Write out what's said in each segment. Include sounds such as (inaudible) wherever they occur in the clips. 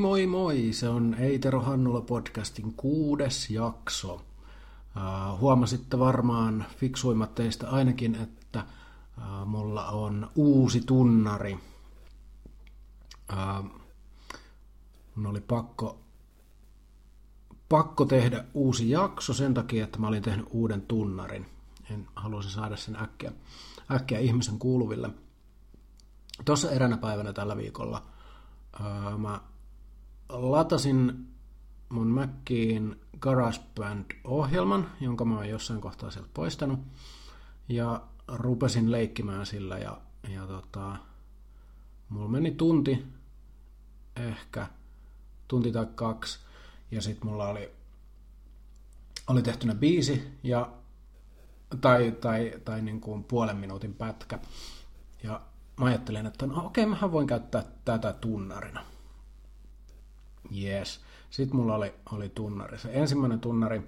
Moi moi se on Eitero Hannula podcastin kuudes jakso. Uh, huomasitte varmaan fiksuimmat teistä ainakin, että uh, mulla on uusi tunnari. Uh, mun oli pakko, pakko tehdä uusi jakso sen takia, että mä olin tehnyt uuden tunnarin. En halusin saada sen äkkiä, äkkiä ihmisen kuuluville. Tuossa eränä päivänä tällä viikolla mä latasin mun Maciin GarageBand-ohjelman, jonka mä oon jossain kohtaa sieltä poistanut, ja rupesin leikkimään sillä, ja, ja tota, mulla meni tunti, ehkä tunti tai kaksi, ja sitten mulla oli, oli tehtynä biisi, ja, tai, tai, tai niin kuin puolen minuutin pätkä, ja mä ajattelin, että no okei, mähän voin käyttää tätä tunnarina. Yes. Sitten mulla oli, oli tunnari. Se ensimmäinen tunnari,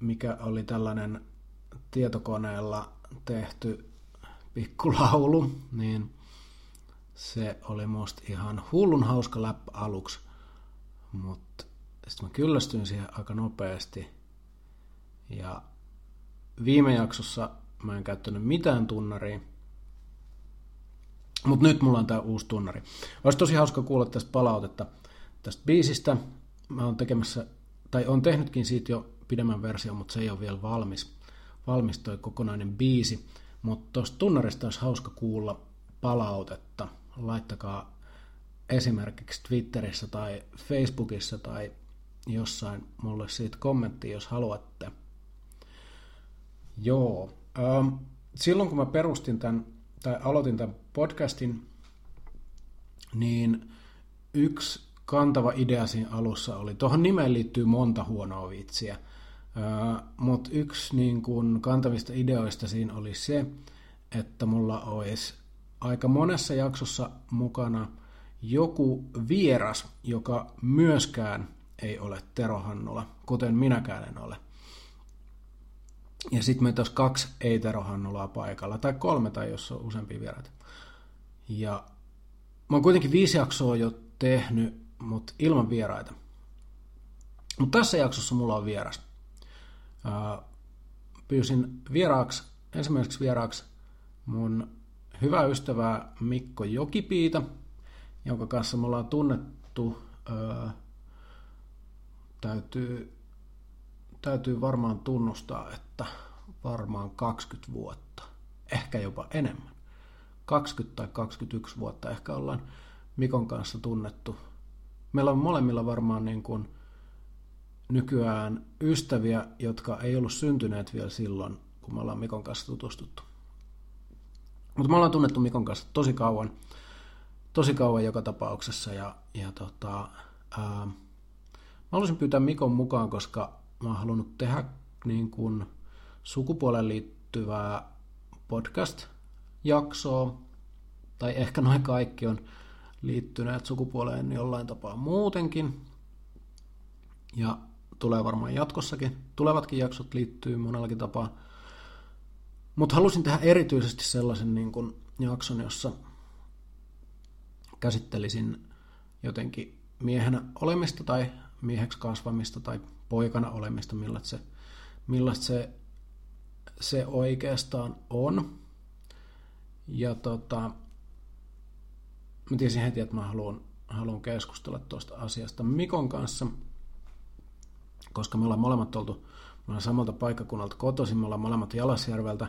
mikä oli tällainen tietokoneella tehty pikkulaulu, niin se oli musta ihan hullun hauska läppä aluksi, mutta sitten mä kyllästyin siihen aika nopeasti. Ja viime jaksossa mä en käyttänyt mitään tunnaria, mutta nyt mulla on tää uusi tunnari. Olisi tosi hauska kuulla tästä palautetta – tästä biisistä. Mä oon tekemässä, tai on tehnytkin siitä jo pidemmän version, mutta se ei ole vielä valmis. Valmis toi kokonainen biisi. Mutta tuosta tunnarista olisi hauska kuulla palautetta. Laittakaa esimerkiksi Twitterissä tai Facebookissa tai jossain mulle siitä kommentti, jos haluatte. Joo. Ähm, silloin kun mä perustin tämän, tai aloitin tämän podcastin, niin yksi kantava idea siinä alussa oli. Tuohon nimeen liittyy monta huonoa vitsiä, mutta yksi niin kun, kantavista ideoista siinä oli se, että mulla olisi aika monessa jaksossa mukana joku vieras, joka myöskään ei ole Tero Hannula, kuten minäkään en ole. Ja sitten meitä olisi kaksi ei-Tero Hannulaa paikalla, tai kolme, tai jos on useampia vieraita. Ja mä oon kuitenkin viisi jaksoa jo tehnyt mutta ilman vieraita. Mutta tässä jaksossa mulla on vieras. Pyysin vieraaksi, ensimmäiseksi vieraaksi mun hyvä ystävää Mikko Jokipiita, jonka kanssa me ollaan tunnettu, täytyy, täytyy varmaan tunnustaa, että varmaan 20 vuotta, ehkä jopa enemmän. 20 tai 21 vuotta ehkä ollaan Mikon kanssa tunnettu meillä on molemmilla varmaan niin kuin nykyään ystäviä, jotka ei ollut syntyneet vielä silloin, kun me ollaan Mikon kanssa tutustuttu. Mutta me ollaan tunnettu Mikon kanssa tosi kauan, tosi kauan joka tapauksessa ja, ja tota, ää, mä haluaisin pyytää Mikon mukaan, koska mä oon halunnut tehdä niin kuin sukupuoleen liittyvää podcast-jaksoa, tai ehkä noin kaikki on liittyneet sukupuoleen jollain tapaa muutenkin. Ja tulee varmaan jatkossakin. Tulevatkin jaksot liittyy monellakin tapaa. Mutta halusin tehdä erityisesti sellaisen niin kun jakson, jossa käsittelisin jotenkin miehenä olemista tai mieheksi kasvamista tai poikana olemista, millaista se, millaista se, se oikeastaan on. Ja tota, mä tiesin heti, että mä haluan, haluan keskustella tuosta asiasta Mikon kanssa, koska me ollaan molemmat oltu, me ollaan samalta paikkakunnalta kotoisin, me ollaan molemmat Jalasjärveltä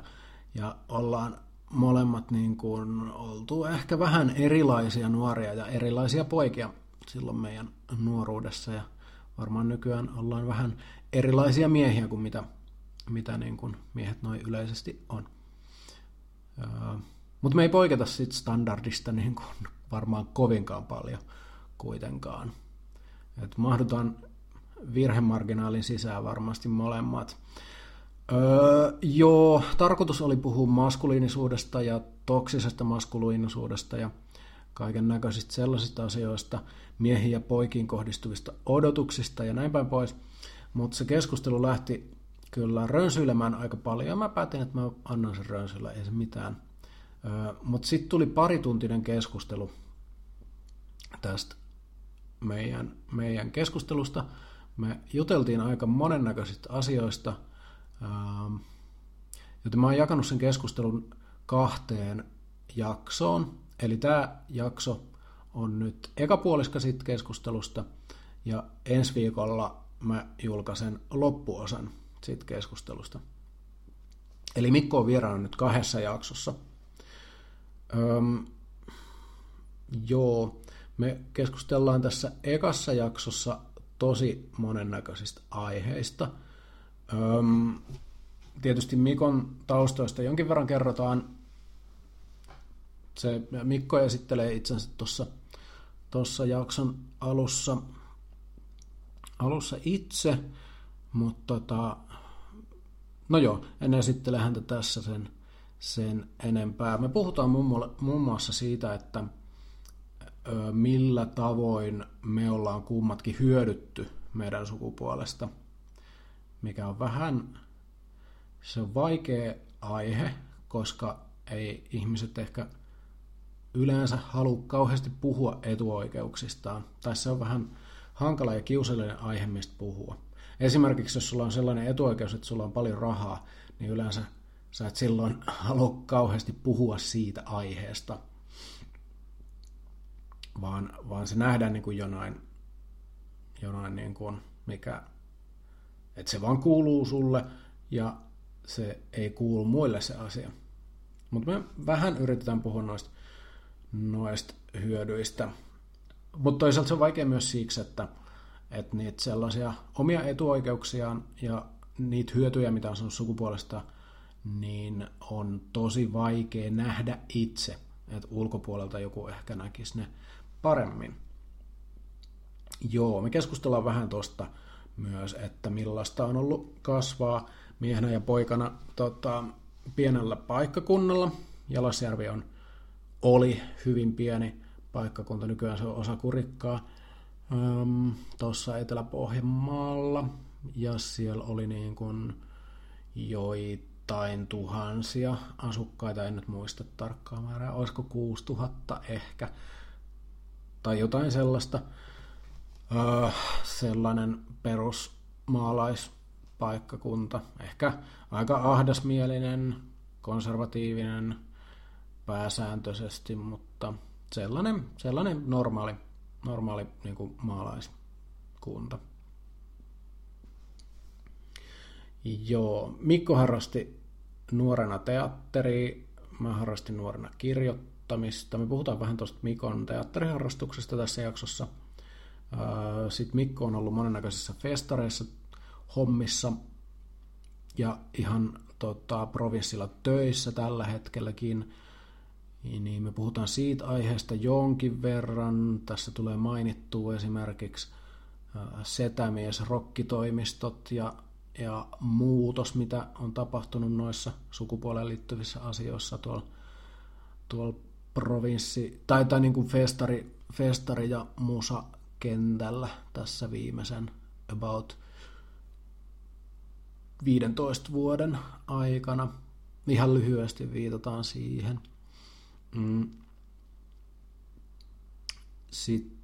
ja ollaan molemmat niin kuin oltu ehkä vähän erilaisia nuoria ja erilaisia poikia silloin meidän nuoruudessa ja varmaan nykyään ollaan vähän erilaisia miehiä kuin mitä, mitä niin kuin miehet noin yleisesti on. Öö, mutta me ei poiketa sit standardista niin kuin varmaan kovinkaan paljon kuitenkaan. Et mahdutaan virhemarginaalin sisään varmasti molemmat. Öö, joo, tarkoitus oli puhua maskuliinisuudesta ja toksisesta maskuliinisuudesta ja kaiken näköisistä sellaisista asioista, miehiin ja poikiin kohdistuvista odotuksista ja näin päin pois. Mutta se keskustelu lähti kyllä rönsyilemään aika paljon ja mä päätin, että mä annan sen rönsyillä, ei se mitään. Öö, Mutta sitten tuli parituntinen keskustelu tästä meidän, meidän keskustelusta. Me juteltiin aika monennäköisistä asioista, ähm, joten mä oon jakanut sen keskustelun kahteen jaksoon. Eli tämä jakso on nyt ekapuoliska siitä keskustelusta, ja ensi viikolla mä julkaisen loppuosan siitä keskustelusta. Eli Mikko on vieraana nyt kahdessa jaksossa. Öm, joo, me keskustellaan tässä ekassa jaksossa tosi monennäköisistä aiheista. Öm, tietysti Mikon taustoista jonkin verran kerrotaan. Se Mikko esittelee itsensä tuossa tuossa jakson alussa, alussa itse, mutta tota, no joo, en esittele häntä tässä sen, sen enempää. Me puhutaan muun muassa siitä, että millä tavoin me ollaan kummatkin hyödytty meidän sukupuolesta, mikä on vähän, se on vaikea aihe, koska ei ihmiset ehkä yleensä halua kauheasti puhua etuoikeuksistaan, tai se on vähän hankala ja kiusallinen aihe, mistä puhua. Esimerkiksi jos sulla on sellainen etuoikeus, että sulla on paljon rahaa, niin yleensä sä et silloin halua kauheasti puhua siitä aiheesta, vaan, vaan se nähdään niin kuin jonain, jonain niin kuin, mikä, että se vaan kuuluu sulle ja se ei kuulu muille se asia. Mutta me vähän yritetään puhua noista noista hyödyistä. Mutta toisaalta se on vaikea myös siksi, että, että niitä sellaisia omia etuoikeuksiaan ja niitä hyötyjä, mitä on saanut sukupuolesta, niin on tosi vaikea nähdä itse, että ulkopuolelta joku ehkä näkisi ne paremmin. Joo, me keskustellaan vähän tuosta myös, että millaista on ollut kasvaa miehenä ja poikana tota, pienellä paikkakunnalla. Jalasjärvi on oli hyvin pieni paikkakunta, nykyään se on osa Kurikkaa, tuossa Etelä-Pohjanmaalla, ja siellä oli niin kuin joitain tuhansia asukkaita, en nyt muista tarkkaa määrää, olisiko 6000 ehkä, tai jotain sellaista, uh, sellainen perusmaalaispaikkakunta, ehkä aika ahdasmielinen, konservatiivinen, pääsääntöisesti, mutta sellainen, sellainen normaali, normaali niin kuin maalaiskunta. Joo, Mikko harrasti nuorena teatteria, mä harrastin nuorena kirjoittamista. Me puhutaan vähän tuosta Mikon teatteriharrastuksesta tässä jaksossa. Sitten Mikko on ollut monennäköisissä festareissa hommissa ja ihan tota, provinssilla töissä tällä hetkelläkin. Niin me puhutaan siitä aiheesta jonkin verran. Tässä tulee mainittua esimerkiksi setämies, rokkitoimistot ja, ja muutos, mitä on tapahtunut noissa sukupuoleen liittyvissä asioissa tuolla, tuolla provinssi, tai, tai niin kuin festari, festari ja musa kentällä tässä viimeisen about 15 vuoden aikana. Ihan lyhyesti viitataan siihen – Mm. Sitten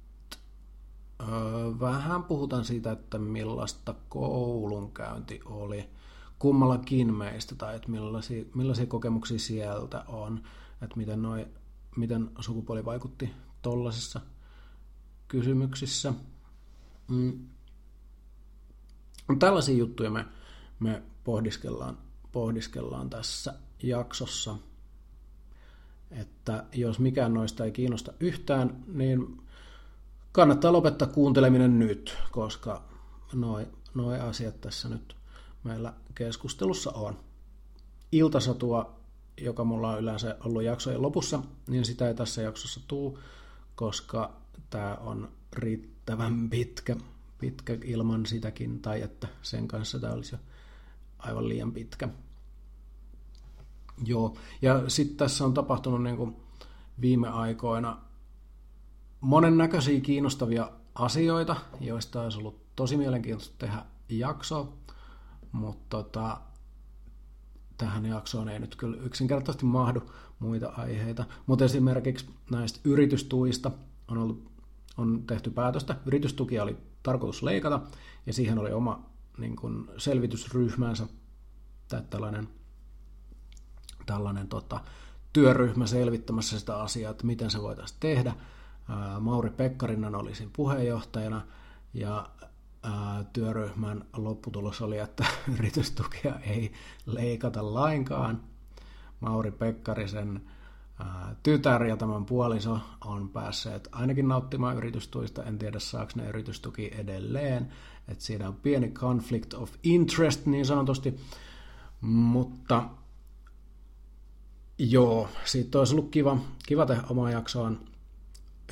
vähän puhutaan siitä, että millaista koulunkäynti oli kummallakin meistä, tai että millaisia, millaisia kokemuksia sieltä on, että miten, noi, miten sukupuoli vaikutti tollaisissa kysymyksissä. Mm. Tällaisia juttuja me, me pohdiskellaan, pohdiskellaan tässä jaksossa – että jos mikään noista ei kiinnosta yhtään, niin kannattaa lopettaa kuunteleminen nyt, koska noin noi asiat tässä nyt meillä keskustelussa on. Iltasatua, joka mulla on yleensä ollut jaksojen lopussa, niin sitä ei tässä jaksossa tuu, koska tämä on riittävän pitkä, pitkä ilman sitäkin, tai että sen kanssa tämä olisi jo aivan liian pitkä. Joo, ja sitten tässä on tapahtunut niin kuin viime aikoina monennäköisiä kiinnostavia asioita, joista olisi ollut tosi mielenkiintoista tehdä jakso, mutta tota, tähän jaksoon ei nyt kyllä yksinkertaisesti mahdu muita aiheita. Mutta esimerkiksi näistä yritystuista on ollut, on tehty päätöstä. Yritystukia oli tarkoitus leikata, ja siihen oli oma niin kuin, selvitysryhmänsä, tai tällainen, tällainen tota, työryhmä selvittämässä sitä asiaa, että miten se voitaisiin tehdä. Mauri Pekkarinen oli siinä puheenjohtajana, ja työryhmän lopputulos oli, että (laughs) yritystukia ei leikata lainkaan. Mauri Pekkarisen tytär ja tämän puoliso on päässeet ainakin nauttimaan yritystuista. En tiedä, saako ne yritystuki edelleen. että siinä on pieni conflict of interest niin sanotusti. Mutta joo, siitä olisi ollut kiva, kiva tehdä omaa jaksoaan.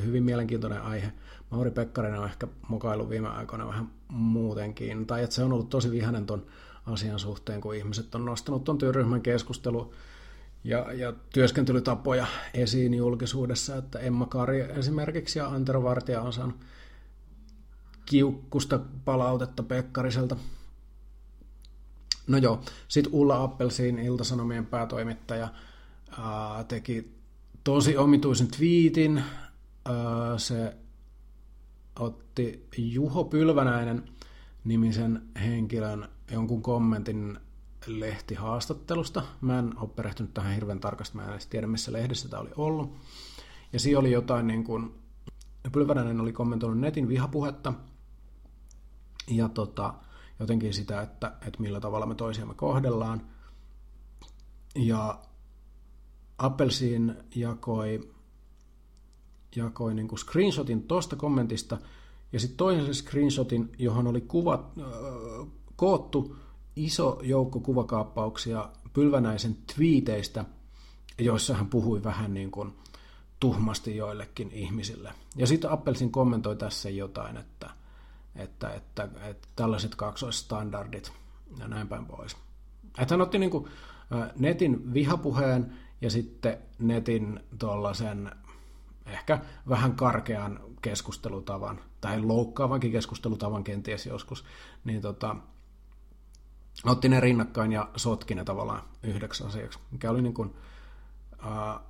Hyvin mielenkiintoinen aihe. Mauri Pekkarinen on ehkä mokailu viime aikoina vähän muutenkin. Tai että se on ollut tosi vihainen ton asian suhteen, kun ihmiset on nostanut ton työryhmän keskustelu ja, ja työskentelytapoja esiin julkisuudessa, että Emma Kari esimerkiksi ja Antero Vartija on saanut kiukkusta palautetta Pekkariselta. No joo, sitten Ulla Appelsiin Iltasanomien päätoimittaja ää, teki tosi omituisen twiitin. Ää, se otti Juho Pylvänäinen nimisen henkilön jonkun kommentin lehtihaastattelusta. Mä en ole perehtynyt tähän hirveän tarkasti, mä en edes tiedä missä lehdessä tämä oli ollut. Ja siinä oli jotain niin kuin, Pylvänäinen oli kommentoinut netin vihapuhetta ja tota, jotenkin sitä, että, että millä tavalla me toisiamme kohdellaan. Ja Appelsiin jakoi, jakoi niin kuin screenshotin tuosta kommentista ja sitten toisen screenshotin, johon oli kuvat, äh, koottu iso joukko kuvakaappauksia Pylvänäisen twiiteistä, joissa hän puhui vähän niin kuin tuhmasti joillekin ihmisille. Ja sitten Appelsin kommentoi tässä jotain, että, että, että, että tällaiset kaksoisstandardit ja näin päin pois. Että hän otti niin kuin netin vihapuheen ja sitten netin tuollaisen ehkä vähän karkean keskustelutavan, tai loukkaavankin keskustelutavan kenties joskus, niin tota, otti ne rinnakkain ja sotki ne tavallaan yhdeksi asiaksi, mikä oli niin kuin, äh,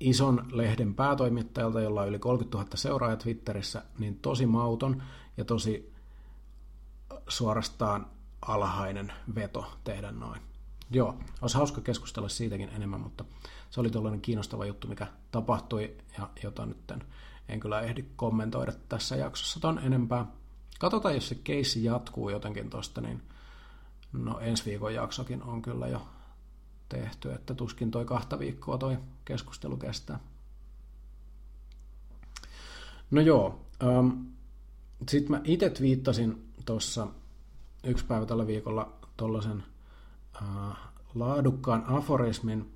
ison lehden päätoimittajalta, jolla on yli 30 000 seuraajaa Twitterissä, niin tosi mauton ja tosi suorastaan alhainen veto tehdä noin. Joo, olisi hauska keskustella siitäkin enemmän, mutta se oli tuollainen kiinnostava juttu, mikä tapahtui ja jota nyt en kyllä ehdi kommentoida tässä jaksossa ton enempää. Katsotaan, jos se keissi jatkuu jotenkin tosta, niin No ensi viikon jaksokin on kyllä jo tehty, että tuskin toi kahta viikkoa toi keskustelu kestää. No joo, ähm, sitten mä itse viittasin tuossa yksi päivä tällä viikolla tuollaisen äh, laadukkaan aforismin,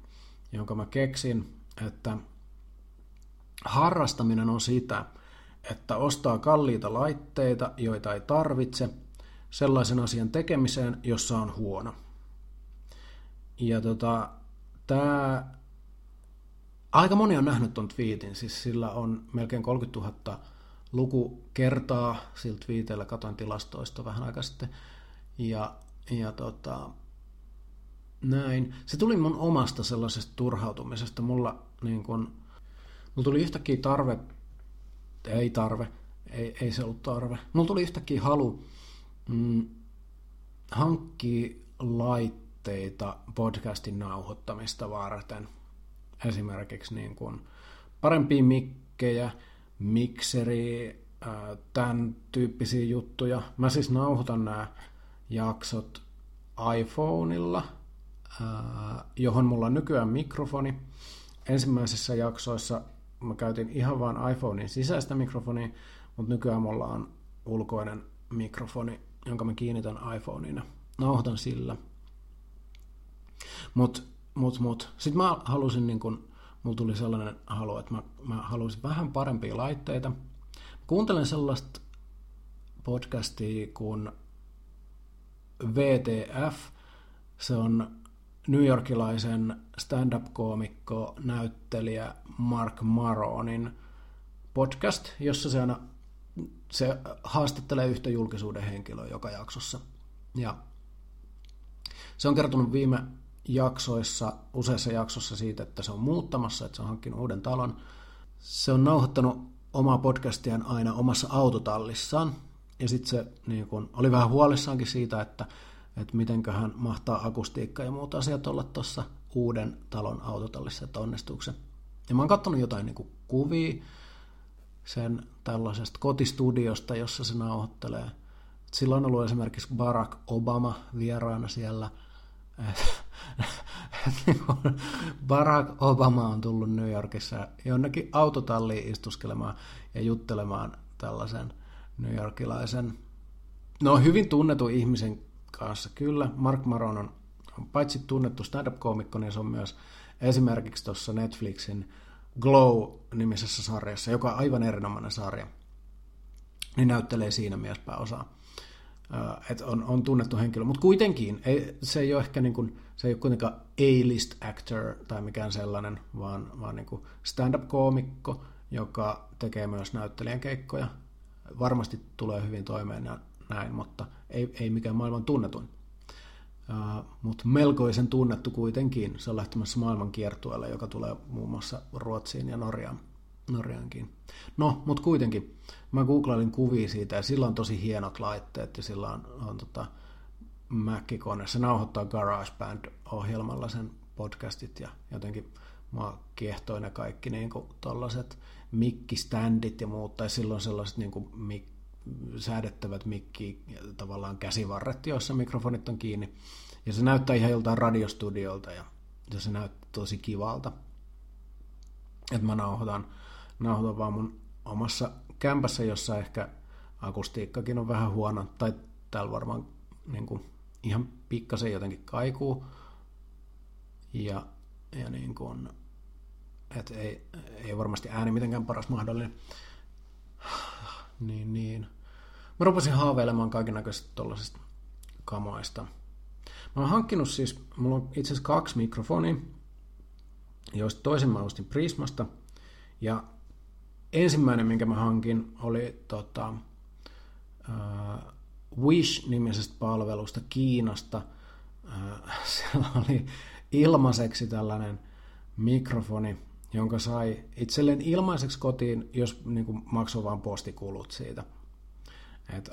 jonka mä keksin, että harrastaminen on sitä, että ostaa kalliita laitteita, joita ei tarvitse – sellaisen asian tekemiseen, jossa on huono. Ja tota, tämä aika moni on nähnyt tuon tweetin, siis sillä on melkein 30 000 lukukertaa sillä tweetillä, katoin tilastoista vähän aikaa sitten, ja, ja tota, näin. Se tuli mun omasta sellaisesta turhautumisesta. Mulla, niin kun, mulla tuli yhtäkkiä tarve, ei tarve, ei, ei se ollut tarve. Mulla tuli yhtäkkiä halu mm, hankkii laitteita podcastin nauhoittamista varten. Esimerkiksi niin kuin parempia mikkejä, mikseri, tämän tyyppisiä juttuja. Mä siis nauhoitan nämä jaksot iPhoneilla, johon mulla on nykyään mikrofoni. Ensimmäisissä jaksoissa mä käytin ihan vain iPhonein sisäistä mikrofonia, mutta nykyään mulla on ulkoinen mikrofoni jonka mä kiinnitän iPhoneen. Nauhoitan sillä. Mut, mut, mut. Sitten mä halusin, niin kun, mulla tuli sellainen halu, että mä, mä halusin vähän parempia laitteita. Kuuntelen sellaista podcastia kuin VTF. Se on New Yorkilaisen stand-up-koomikko, näyttelijä Mark Maronin podcast, jossa se aina se haastattelee yhtä julkisuuden henkilöä joka jaksossa. Ja se on kertonut viime jaksoissa, useissa jaksossa siitä, että se on muuttamassa, että se on hankkinut uuden talon. Se on nauhoittanut omaa podcastiaan aina omassa autotallissaan. Ja sitten se niin kun, oli vähän huolissaankin siitä, että, että mitenköhän mahtaa akustiikka ja muut asiat olla tuossa uuden talon autotallissa, että onnistuuko se. Ja mä oon katsonut jotain niin kuvia sen tällaisesta kotistudiosta, jossa se nauhoittelee. Silloin on ollut esimerkiksi Barack Obama vieraana siellä – Niinku Barack Obama on tullut New Yorkissa jonnekin autotalliin istuskelemaan ja juttelemaan tällaisen New Yorkilaisen, no hyvin tunnetun ihmisen kanssa. Kyllä, Mark Maron on, on paitsi tunnettu stand-up-koomikko, niin se on myös esimerkiksi tuossa Netflixin Glow-nimisessä sarjassa, joka on aivan erinomainen sarja, niin näyttelee siinä miespääosaa että on, on tunnettu henkilö, mutta kuitenkin ei, se ei ole ehkä niin kuin, se ei ole kuitenkaan A-list actor tai mikään sellainen, vaan, vaan niin stand-up-koomikko, joka tekee myös näyttelijän keikkoja. Varmasti tulee hyvin toimeen näin, mutta ei, ei mikään maailman tunnetuin. Uh, mutta melkoisen tunnettu kuitenkin. Se on lähtemässä maailman kiertueelle, joka tulee muun muassa Ruotsiin ja Norjaan. Norjaankin. No, mutta kuitenkin, mä googlailin kuvia siitä ja sillä on tosi hienot laitteet ja sillä on, on tota, Mac-kone. Se nauhoittaa GarageBand-ohjelmalla sen podcastit ja jotenkin mua kiehtoi ne kaikki niin tollaset mikkiständit ja muut, tai silloin sellaiset niin kuin mik, säädettävät mikki tavallaan käsivarret, joissa mikrofonit on kiinni. Ja se näyttää ihan joltain radiostudiolta ja, se näyttää tosi kivalta. Että mä nauhoitan nauhoitan vaan mun omassa kämpässä, jossa ehkä akustiikkakin on vähän huono, tai täällä varmaan niin kuin, ihan pikkasen jotenkin kaikuu. Ja, ja niin kuin, et ei, ei varmasti ääni mitenkään paras mahdollinen. Niin, niin. Mä rupesin haaveilemaan kaiken näköisistä tollasista kamoista. Mä oon hankkinut siis, mulla on itse asiassa kaksi mikrofonia, joista toisen mä ostin Prismasta, ja ensimmäinen, minkä mä hankin, oli tota, uh, Wish-nimisestä palvelusta Kiinasta. Uh, (laughs) siellä oli ilmaiseksi tällainen mikrofoni, jonka sai itselleen ilmaiseksi kotiin, jos niin kuin, maksoi vain postikulut siitä. Et,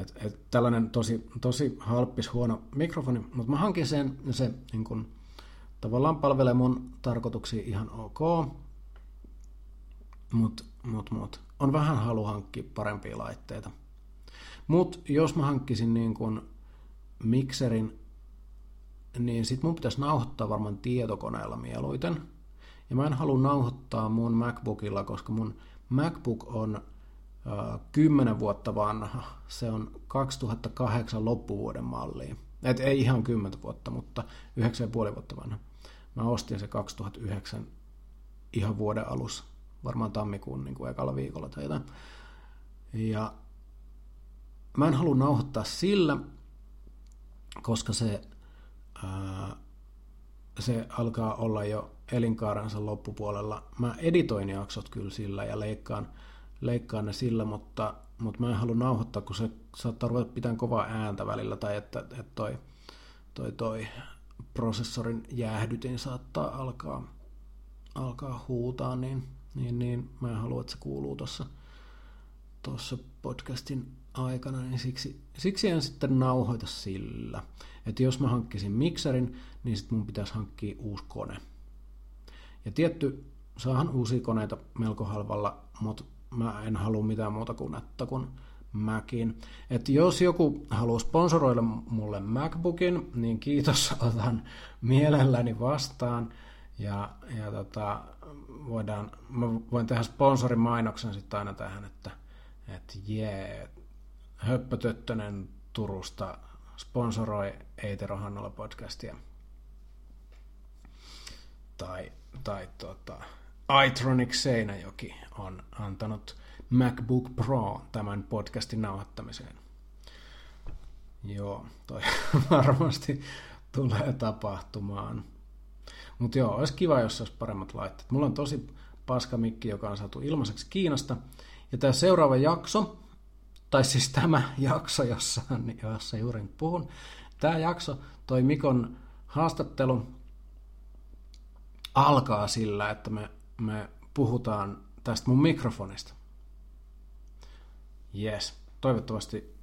et, et, tällainen tosi, tosi halppis huono mikrofoni, mutta mä hankin sen, ja se niin kuin, tavallaan palvelee mun tarkoituksia ihan ok. Mutta mut, mut. on vähän halu hankkia parempia laitteita. Mutta jos mä hankkisin niin kun mikserin, niin sit mun pitäisi nauhoittaa varmaan tietokoneella mieluiten. Ja mä en halua nauhoittaa mun MacBookilla, koska mun MacBook on äh, 10 vuotta vanha. Se on 2008 loppuvuoden malli. Et ei ihan 10 vuotta, mutta 9,5 vuotta vanha. Mä ostin se 2009 ihan vuoden alussa varmaan tammikuun niin kuin ekalla viikolla tai jotain. Ja mä en halua nauhoittaa sillä, koska se, se alkaa olla jo elinkaarensa loppupuolella. Mä editoin jaksot kyllä sillä ja leikkaan, leikkaan ne sillä, mutta, mutta mä en halua nauhoittaa, kun se saattaa ruveta pitämään kovaa ääntä välillä tai että, että toi, toi, toi prosessorin jäähdytin saattaa alkaa, alkaa huutaa, niin niin, niin mä en halua, että se kuuluu tuossa tossa podcastin aikana, niin siksi, siksi en sitten nauhoita sillä. Että jos mä hankkisin mikserin, niin sitten mun pitäisi hankkia uusi kone. Ja tietty, saahan uusia koneita melko halvalla, mutta mä en halua mitään muuta kuin että kuin Macin. Et jos joku haluaa sponsoroida mulle MacBookin, niin kiitos, (laughs) otan mielelläni vastaan. Ja, ja tota, voidaan, mä voin tehdä sponsorin mainoksen sitten aina tähän, että että jee, Höppötöttönen Turusta sponsoroi Eitero Hannola podcastia. Tai, tai tota, iTronic Seinäjoki on antanut MacBook Pro tämän podcastin nauhoittamiseen. Joo, toi (laughs) varmasti tulee tapahtumaan. Mutta joo, olisi kiva, jos olisi paremmat laitteet. Mulla on tosi paska mikki, joka on saatu ilmaiseksi Kiinasta. Ja tämä seuraava jakso, tai siis tämä (laughs) jakso, jossa, jossa juuri nyt puhun, tämä jakso, toi Mikon haastattelu, alkaa sillä, että me, me puhutaan tästä mun mikrofonista. Yes, toivottavasti,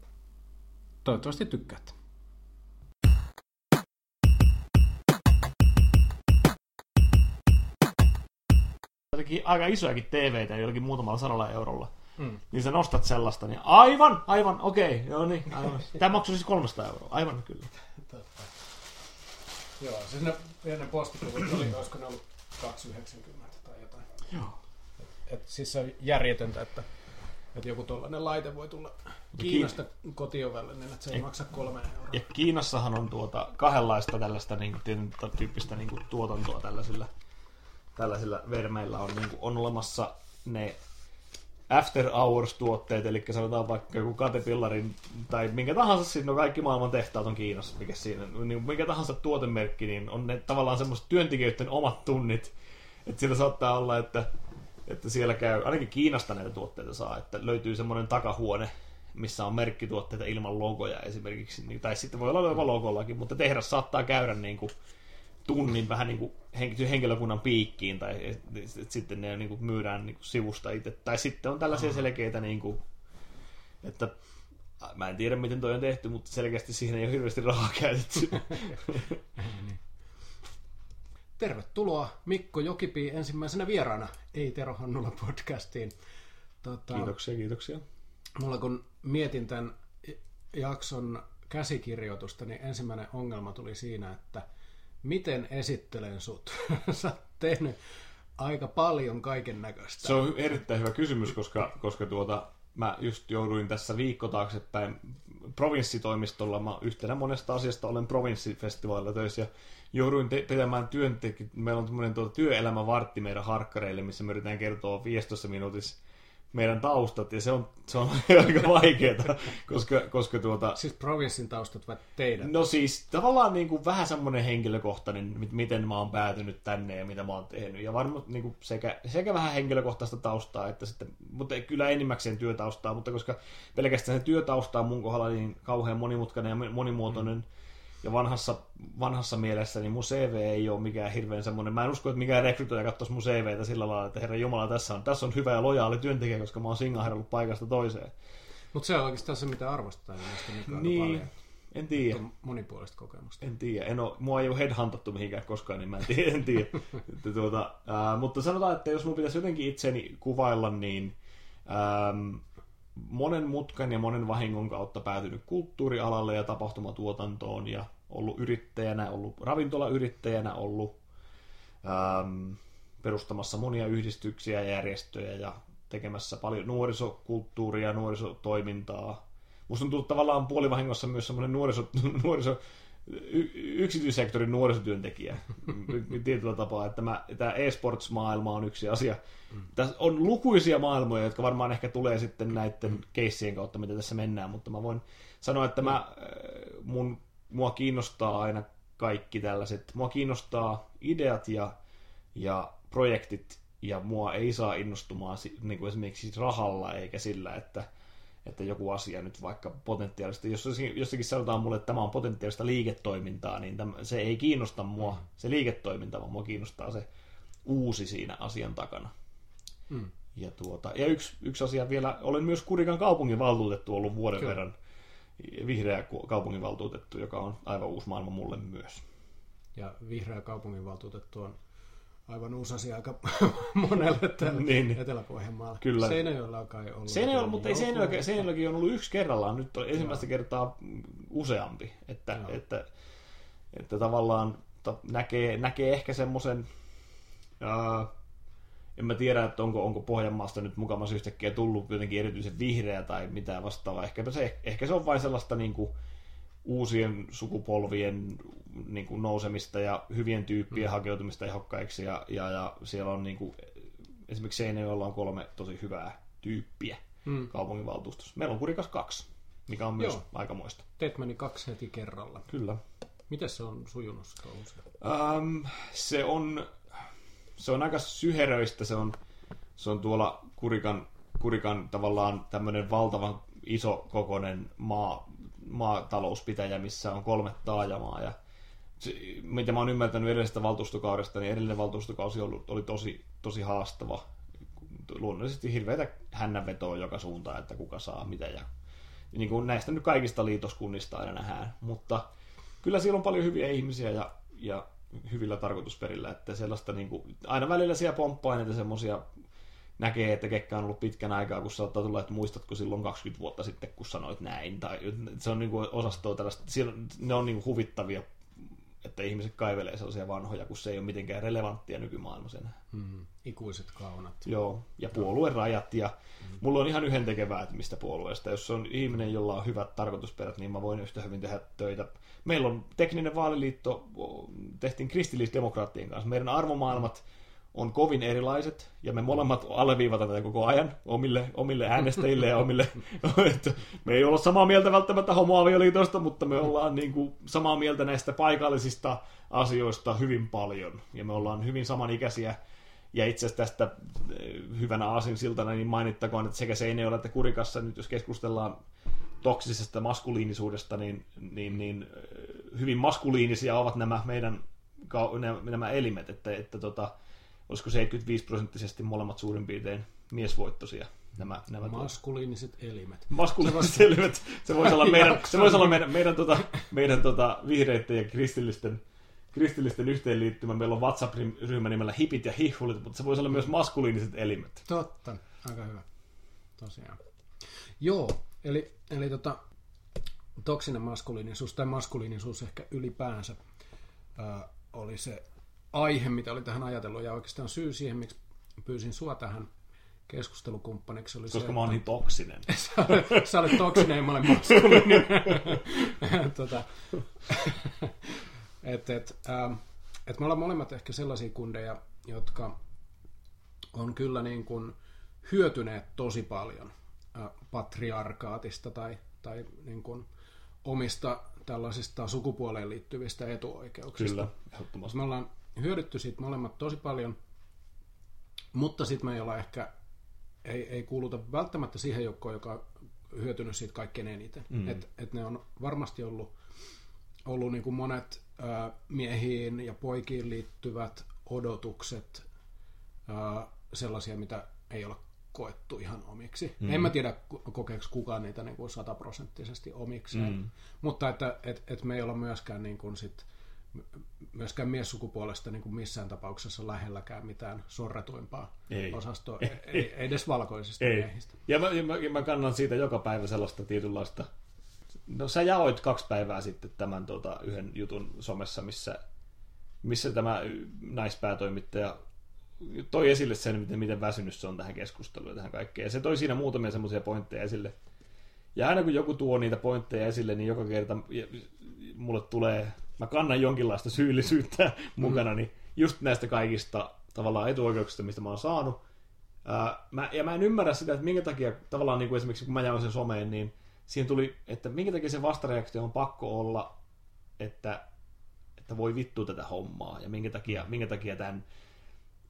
toivottavasti tykkäätte. jotenkin aika isojakin TVitä jollakin muutamalla sadalla eurolla. Mm. Niin sä nostat sellaista, niin aivan, aivan, okei, okay, joo niin, aivan. Tämä maksoi siis 300 euroa, aivan kyllä. Totta. Joo, siis ne ennen postikuvut oli, olisiko ne ollut 290 tai jotain. Joo. Et, et, siis se on järjetöntä, että, että joku tuollainen laite voi tulla Kiinasta Kiin... kotiovelle, niin että se ei ja, maksa kolme euroa. Ja Kiinassahan on tuota kahdenlaista tällaista niin kuin, tyyppistä niin kuin, tuotantoa tällaisilla tällaisilla vermeillä on, niin kuin, on olemassa ne after hours-tuotteet, eli sanotaan vaikka joku Caterpillarin tai minkä tahansa, siis no kaikki maailman tehtaat on Kiinassa, mikä siinä, niin minkä tahansa tuotemerkki, niin on ne tavallaan semmoiset työntekijöiden omat tunnit, että siellä saattaa olla, että, että siellä käy, ainakin Kiinasta näitä tuotteita saa, että löytyy semmoinen takahuone, missä on merkkituotteita ilman logoja esimerkiksi, niin, tai sitten voi olla jopa logollakin, mutta tehdas saattaa käydä niin kuin tunnin vähän niin kuin henkilökunnan piikkiin, tai sitten ne niin kuin myydään niin kuin sivusta itse. Tai sitten on tällaisia selkeitä, niin kuin, että mä en tiedä miten toi on tehty, mutta selkeästi siihen ei ole hirveästi rahaa käytetty. (laughs) (laughs) Tervetuloa Mikko Jokipi ensimmäisenä vieraana Ei Tero Hannula podcastiin. Tota, kiitoksia, kiitoksia. Mulla kun mietin tämän jakson käsikirjoitusta, niin ensimmäinen ongelma tuli siinä, että – miten esittelen sut? (laughs) Sä oot tehnyt aika paljon kaiken näköistä. Se on erittäin hyvä kysymys, koska, koska tuota, mä just jouduin tässä viikko taaksepäin provinssitoimistolla. Mä yhtenä monesta asiasta olen provinssifestivaalilla töissä ja jouduin te- pitämään työntekijät. Meillä on tuota työelämävartti meidän harkkareille, missä me yritetään kertoa 15 minuutissa meidän taustat, ja se on, se on (laughs) aika vaikeaa, koska, koska tuota... Siis provinssin taustat vai teidän? No siis tavallaan niin kuin vähän semmoinen henkilökohtainen, miten mä oon päätynyt tänne ja mitä mä oon tehnyt, ja varmaan niin kuin sekä, sekä vähän henkilökohtaista taustaa, että sitten, mutta kyllä enimmäkseen työtaustaa, mutta koska pelkästään se työtausta on mun kohdalla niin kauhean monimutkainen ja monimuotoinen, mm ja vanhassa, vanhassa mielessä niin mun CV ei ole mikään hirveän semmoinen, mä en usko, että mikään rekrytoija katsoisi mun CVtä sillä lailla, että herra Jumala, tässä on, tässä on hyvä ja lojaali työntekijä, koska mä oon singahdellut paikasta toiseen. Mutta se on oikeastaan se, mitä arvostetaan mikä niin, paljon. En tiedä. Monipuolista kokemusta. En tiedä. En ole, mua ei ole headhuntattu mihinkään koskaan, niin mä en tiedä. (laughs) En tiedä. tuota, ää, mutta sanotaan, että jos mun pitäisi jotenkin itseni kuvailla, niin ää, monen mutkan ja monen vahingon kautta päätynyt kulttuurialalle ja tapahtumatuotantoon ja ollut yrittäjänä, ollut ravintolayrittäjänä, ollut ähm, perustamassa monia yhdistyksiä ja järjestöjä ja tekemässä paljon nuorisokulttuuria nuorisotoimintaa. Musta on tullut tavallaan puolivahingossa myös semmoinen nuoriso, (laughs) nuoriso, y- yksityissektorin nuorisotyöntekijä (laughs) tietyllä tapaa, että mä, tämä e-sports-maailma on yksi asia. Mm. Tässä on lukuisia maailmoja, jotka varmaan ehkä tulee sitten näiden keissien kautta, mitä tässä mennään, mutta mä voin sanoa, että mä, äh, mun mua kiinnostaa aina kaikki tällaiset, mua kiinnostaa ideat ja, ja projektit, ja mua ei saa innostumaan niin kuin esimerkiksi rahalla eikä sillä, että, että joku asia nyt vaikka potentiaalisesti, jos jossakin sanotaan mulle, että tämä on potentiaalista liiketoimintaa, niin tämä, se ei kiinnosta mua mm. se liiketoiminta, vaan mua kiinnostaa se uusi siinä asian takana. Mm. Ja, tuota, ja yksi, yksi asia vielä, olen myös Kurikan kaupungin valtuutettu ollut vuoden Kyllä. verran vihreä kaupunginvaltuutettu, joka on aivan uusi maailma mulle myös. Ja vihreä kaupunginvaltuutettu on aivan uusi asia aika (laughs) monelle täällä niin. Etelä-Pohjanmaalla. Kyllä. Seinäjoella on kai ollut. Seinäjoella, mutta ei Seinäjoella, Seinäjoellakin on ollut yksi kerrallaan, nyt on ensimmäistä Joo. kertaa useampi. Että, että, että, että tavallaan näkee, näkee ehkä semmoisen... Uh, en mä tiedä, että onko, onko Pohjanmaasta nyt mukamassa yhtäkkiä tullut jotenkin erityisen vihreä tai mitään vastaavaa. Ehkä se, ehkä se on vain sellaista niin kuin, uusien sukupolvien niin kuin, nousemista ja hyvien tyyppien mm. hakeutumista ehokkaiksi. Ja, ja, ja siellä on niin kuin, esimerkiksi Seinäjoella on kolme tosi hyvää tyyppiä mm. kaupunginvaltuustossa. Meillä on Kurikas kaksi, mikä on myös Joo. aikamoista. Teet meni kaksi heti kerralla. Kyllä. Miten se on sujunut se um, Se on se on aika syheröistä, se on, se on tuolla Kurikan, Kurikan tavallaan tämmöinen valtavan iso kokoinen maa, maatalouspitäjä, missä on kolme taajamaa ja se, mitä mä oon ymmärtänyt edellisestä valtuustokaudesta, niin edellinen valtuustokausi oli, oli tosi, tosi haastava. Luonnollisesti hirveätä hännänvetoa joka suuntaan, että kuka saa mitä ja niin kuin näistä nyt kaikista liitoskunnista aina nähdään, mutta kyllä siellä on paljon hyviä ihmisiä ja, ja hyvillä tarkoitusperillä, että sellaista niin kuin, aina välillä siellä pomppaa näitä semmoisia näkee, että kekkä on ollut pitkän aikaa, kun saattaa tulla, että muistatko silloin 20 vuotta sitten, kun sanoit näin, tai se on niin kuin osastoa tällaista, ne on niin kuin huvittavia että ihmiset kaivelee sellaisia vanhoja, kun se ei ole mitenkään relevanttia nykymaailmassa enää. Mm, ikuiset kaunat. Joo, ja puoluerajat, ja mm. mulla on ihan yhden tekevää, että mistä puolueesta. Jos on ihminen, jolla on hyvät tarkoitusperät, niin mä voin yhtä hyvin tehdä töitä. Meillä on tekninen vaaliliitto, tehtiin kristillisdemokraattien kanssa. Meidän arvomaailmat on kovin erilaiset, ja me molemmat alleviivataan tätä koko ajan omille, omille äänestäjille ja omille, (laughs) että me ei olla samaa mieltä välttämättä homoavioliitosta, mutta me ollaan niin kuin samaa mieltä näistä paikallisista asioista hyvin paljon, ja me ollaan hyvin samanikäisiä, ja itse asiassa tästä eh, hyvänä aasinsiltana niin mainittakoon, että sekä Seinäjoella että Kurikassa, nyt jos keskustellaan toksisesta maskuliinisuudesta, niin, niin, niin hyvin maskuliinisia ovat nämä meidän nämä elimet, että, että tota, olisiko 75 prosenttisesti molemmat suurin piirtein miesvoittoisia. Nämä, nämä Maskuliiniset tuo. elimet. Maskuliiniset elimet. Se voisi olla meidän, se voisi olla meidän, meidän, tota, meidän tota, vihreiden ja kristillisten, kristillisten yhteenliittymä. Meillä on WhatsApp-ryhmä nimellä Hipit ja Hihhulit, mutta se voisi olla myös maskuliiniset elimet. Totta, aika hyvä. Tosiaan. Joo, eli, eli tota, toksinen maskuliinisuus tai maskuliinisuus ehkä ylipäänsä äh, oli se aihe, mitä oli tähän ajatellut, ja oikeastaan syy siihen, miksi pyysin sua tähän keskustelukumppaniksi oli Koska se, mä oon niin toksinen. (laughs) sä, sä olet toksinen ja mä olen maskuliininen. (laughs) tota, (laughs) et, et, ähm, et me ollaan molemmat ehkä sellaisia kundeja, jotka on kyllä niin kuin hyötyneet tosi paljon patriarkaatista tai, tai niin kuin omista tällaisista sukupuoleen liittyvistä etuoikeuksista. Kyllä, ehdottomasti. Me ollaan hyödytty siitä molemmat tosi paljon, mutta sitten me ei olla ehkä, ei, ei kuuluta välttämättä siihen joukkoon, joka on hyötynyt siitä kaikkein eniten. Mm. Et, et ne on varmasti ollut, ollut niin kuin monet ä, miehiin ja poikiin liittyvät odotukset ä, sellaisia, mitä ei ole koettu ihan omiksi. Mm. En mä tiedä, kokeeko kukaan niitä niin kuin sataprosenttisesti omikseen, mm. mutta että et, et me ei olla myöskään niin kuin sit, myöskään miessukupuolesta niin kuin missään tapauksessa lähelläkään mitään sorretuimpaa ei. osastoa, ei, ei, ei edes valkoisista ei. miehistä. Ja mä, mä, mä kannan siitä joka päivä sellaista tietynlaista... No sä jaoit kaksi päivää sitten tämän tota, yhden jutun somessa, missä, missä tämä naispäätoimittaja toi esille sen, miten, miten väsynyt se on tähän keskusteluun ja tähän kaikkeen. Ja se toi siinä muutamia semmoisia pointteja esille. Ja aina kun joku tuo niitä pointteja esille, niin joka kerta mulle tulee mä kannan jonkinlaista syyllisyyttä mukana, niin just näistä kaikista tavallaan etuoikeuksista, mistä mä oon saanut. Ää, mä, ja mä en ymmärrä sitä, että minkä takia tavallaan niin kuin esimerkiksi kun mä jaoin sen someen, niin siihen tuli, että minkä takia se vastareaktio on pakko olla, että, että voi vittu tätä hommaa, ja minkä takia, minkä takia tämän,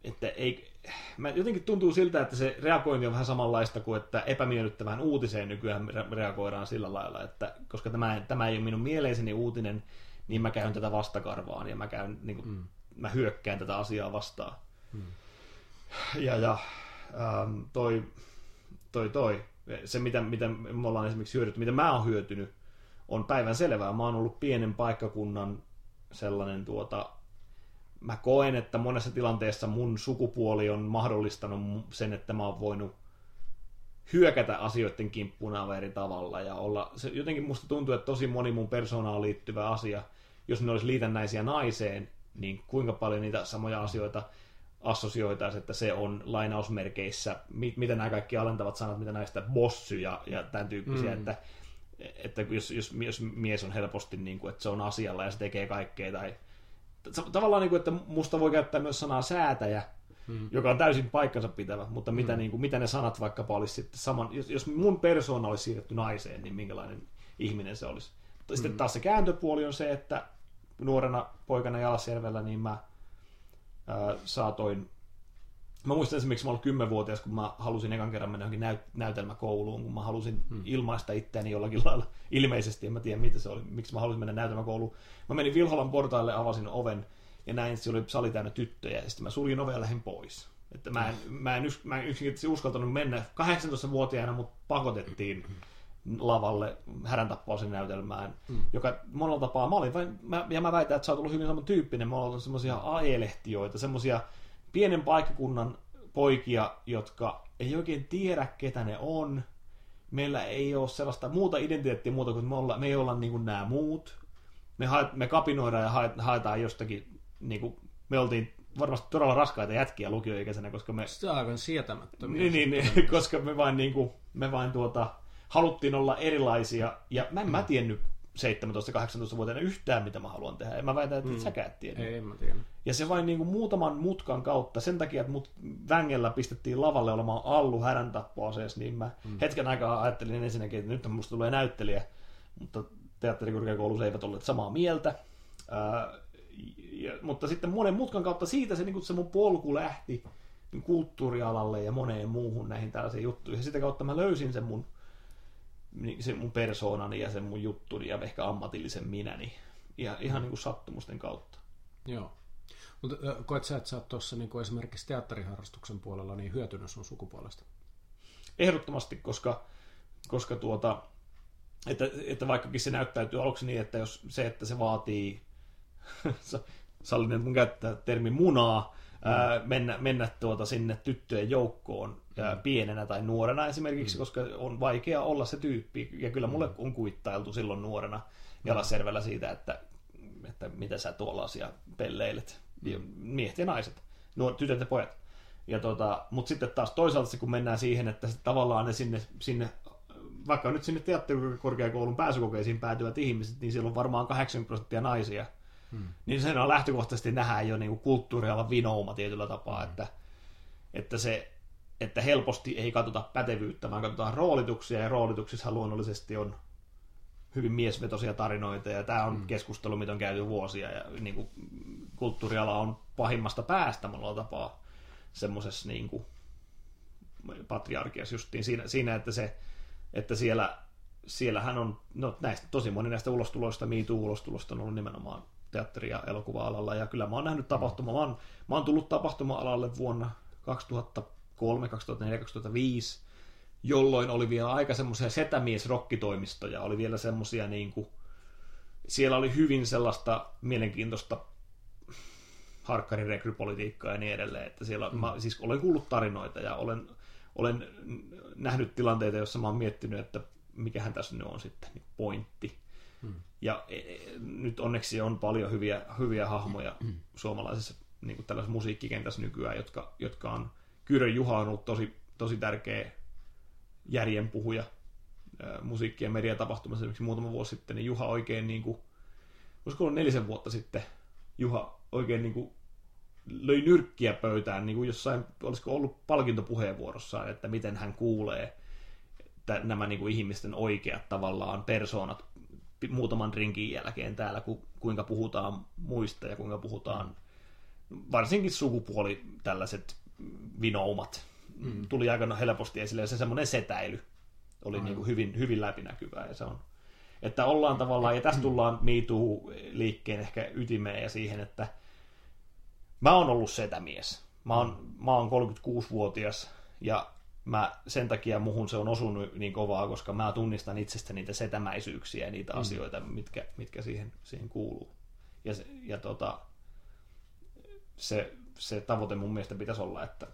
että ei, mä jotenkin tuntuu siltä, että se reagointi on vähän samanlaista kuin, että epämiellyttävään uutiseen nykyään reagoidaan sillä lailla, että koska tämä, tämä ei ole minun mieleiseni uutinen, niin mä käyn tätä vastakarvaan ja mä, käyn, niin kuin, mm. mä hyökkään tätä asiaa vastaan. Mm. Ja, ja ähm, toi, toi, toi, se mitä, mitä me ollaan esimerkiksi hyödytty, mitä mä oon hyötynyt, on päivän selvää. Mä oon ollut pienen paikkakunnan sellainen tuota, mä koen, että monessa tilanteessa mun sukupuoli on mahdollistanut sen, että mä oon voinut hyökätä asioiden kimppuun aivan eri tavalla ja olla, se jotenkin musta tuntuu, että tosi moni mun persoonaan liittyvä asia jos ne olisi liitännäisiä naiseen, niin kuinka paljon niitä samoja asioita assosioitaisiin, että se on lainausmerkeissä, mit, mitä nämä kaikki alentavat sanat, mitä näistä bossy ja, ja tämän tyyppisiä, mm. että, että jos, jos, jos mies on helposti, niin kuin, että se on asialla ja se tekee kaikkea, tai tavallaan, niin kuin, että musta voi käyttää myös sanaa säätäjä, mm. joka on täysin paikkansa pitävä, mutta mitä, mm. niin kuin, mitä ne sanat vaikkapa olisi sitten saman, jos, jos mun persoona olisi siirretty naiseen, niin minkälainen ihminen se olisi. Sitten mm. taas se kääntöpuoli on se, että nuorena poikana Jalasjärvellä, niin mä ää, saatoin Mä muistan esimerkiksi, mä olin kymmenvuotias, kun mä halusin ekan kerran mennä johonkin näyt- näytelmäkouluun, kun mä halusin hmm. ilmaista itseäni jollakin (laughs) lailla. Ilmeisesti, en mä tiedä mitä se oli, miksi mä halusin mennä näytelmäkouluun. Mä menin Vilholan portaille, avasin oven ja näin, se oli sali täynnä tyttöjä, ja sitten mä suljin oven ja lähdin pois. Että mä en, mä en, yks, mä en yksinkertaisesti uskaltanut mennä. 18-vuotiaana mut pakotettiin lavalle häräntappausen näytelmään, mm. joka monella tapaa, mä olin vain, mä, ja mä väitän, että sä oot ollut hyvin saman tyyppinen, me ollaan semmoisia aelehtioita, semmoisia pienen paikkakunnan poikia, jotka ei oikein tiedä, ketä ne on. Meillä ei ole sellaista muuta identiteettiä muuta kuin me, olla, me ei olla niin kuin nämä muut. Me, haet, me kapinoidaan ja haetaan jostakin, niin kuin, me oltiin varmasti todella raskaita jätkiä lukioikäisenä, koska me... Sitä on aivan sietämättömiä. Niin, niin, niin (laughs) koska me vain, niin kuin, me vain tuota, haluttiin olla erilaisia, ja mä en mä tiennyt 17-18-vuotiaana yhtään, mitä mä haluan tehdä. En mä väitä, että mm. säkään tiedä. Ei, en mä tiedä. Ja se vain niin kuin muutaman mutkan kautta, sen takia, että mut vängellä pistettiin lavalle olemaan Allu häräntappoaseessa, niin mä mm. hetken aikaa ajattelin ensinnäkin, että nyt musta tulee näyttelijä, mutta teatterikorkeakoulussa eivät olleet samaa mieltä. Ää, ja, mutta sitten monen mutkan kautta siitä se, niin kuin se mun polku lähti kulttuurialalle ja moneen muuhun näihin tällaisiin juttuihin. Ja sitä kautta mä löysin sen mun niin se mun persoonani ja sen mun juttuni ja ehkä ammatillisen minäni ja ihan niin kuin sattumusten kautta. Joo. Mutta koet sä, että sä oot tuossa niin esimerkiksi teatteriharrastuksen puolella niin hyötynyt sun sukupuolesta? Ehdottomasti, koska, koska tuota, että, että vaikkakin se näyttäytyy aluksi niin, että jos se, että se vaatii, (laughs) sallin, että mun käyttää termi munaa, ää, mennä, mennä tuota sinne tyttöjen joukkoon ää, pienenä tai nuorena esimerkiksi, mm. koska on vaikea olla se tyyppi. Ja kyllä mulle on kuittailtu silloin nuorena Jalasjärvellä siitä, että, että mitä sä tuolla asia pelleilet. Ja miehet ja naiset, nuor, tytöt ja pojat. Ja tota, mutta sitten taas toisaalta se, kun mennään siihen, että tavallaan ne sinne, sinne vaikka nyt sinne teatterikorkeakoulun pääsykokeisiin päätyvät ihmiset, niin siellä on varmaan 80 prosenttia naisia – Hmm. Niin sen on lähtökohtaisesti nähdään jo niin kulttuurialan vinouma tietyllä tapaa, hmm. että, että, se, että helposti ei katsota pätevyyttä, vaan katsotaan roolituksia, ja roolituksissa luonnollisesti on hyvin miesvetoisia tarinoita, ja tämä on hmm. keskustelu, mitä on käyty vuosia, ja niin kuin, kulttuuriala on pahimmasta päästä monella tapaa semmoisessa niin kuin, patriarkiassa justiin siinä, siinä että, se, että siellä, siellähän on, no näistä, tosi moni näistä ulostuloista, MeToo-ulostulosta on ollut nimenomaan teatteri- ja elokuva-alalla. Ja kyllä mä oon nähnyt tapahtuma. Mä oon, mä oon tullut tapahtuma-alalle vuonna 2003, 2004, 2005, jolloin oli vielä aika semmoisia setämies-rokkitoimistoja. Oli vielä semmoisia niin kuin, siellä oli hyvin sellaista mielenkiintoista harkkarin rekrypolitiikkaa ja niin edelleen. Että siellä, mm. mä, siis olen kuullut tarinoita ja olen, olen nähnyt tilanteita, joissa mä oon miettinyt, että mikähän tässä nyt on sitten niin pointti. Hmm. Ja e, e, nyt onneksi on paljon hyviä, hyviä hahmoja hmm. suomalaisessa niin kuin tällaisessa musiikkikentässä nykyään, jotka, jotka on... Kyrön Juha on ollut tosi, tosi tärkeä järjenpuhuja musiikki- ja mediatapahtumassa esimerkiksi muutama vuosi sitten, niin Juha oikein niin kuin, olisiko ollut nelisen vuotta sitten, Juha oikein niin kuin löi nyrkkiä pöytään, niin kuin jossain, olisiko ollut palkintopuheenvuorossaan, että miten hän kuulee että nämä niin kuin ihmisten oikeat tavallaan persoonat muutaman rinkin jälkeen täällä, ku, kuinka puhutaan muista ja kuinka puhutaan varsinkin sukupuoli tällaiset vinoumat. Mm. Tuli aika helposti esille ja se semmoinen setäily oli niin kuin hyvin, hyvin läpinäkyvää ja se on että ollaan tavallaan, ja tästä tullaan MeToo-liikkeen ehkä ytimeen ja siihen, että mä oon ollut setämies. Mä oon, mä oon 36-vuotias ja mä, sen takia muhun se on osunut niin kovaa, koska mä tunnistan itsestä niitä setämäisyyksiä ja niitä mm. asioita, mitkä, mitkä siihen, siihen kuuluu. Ja, ja tota, se, se tavoite mun mielestä pitäisi olla, että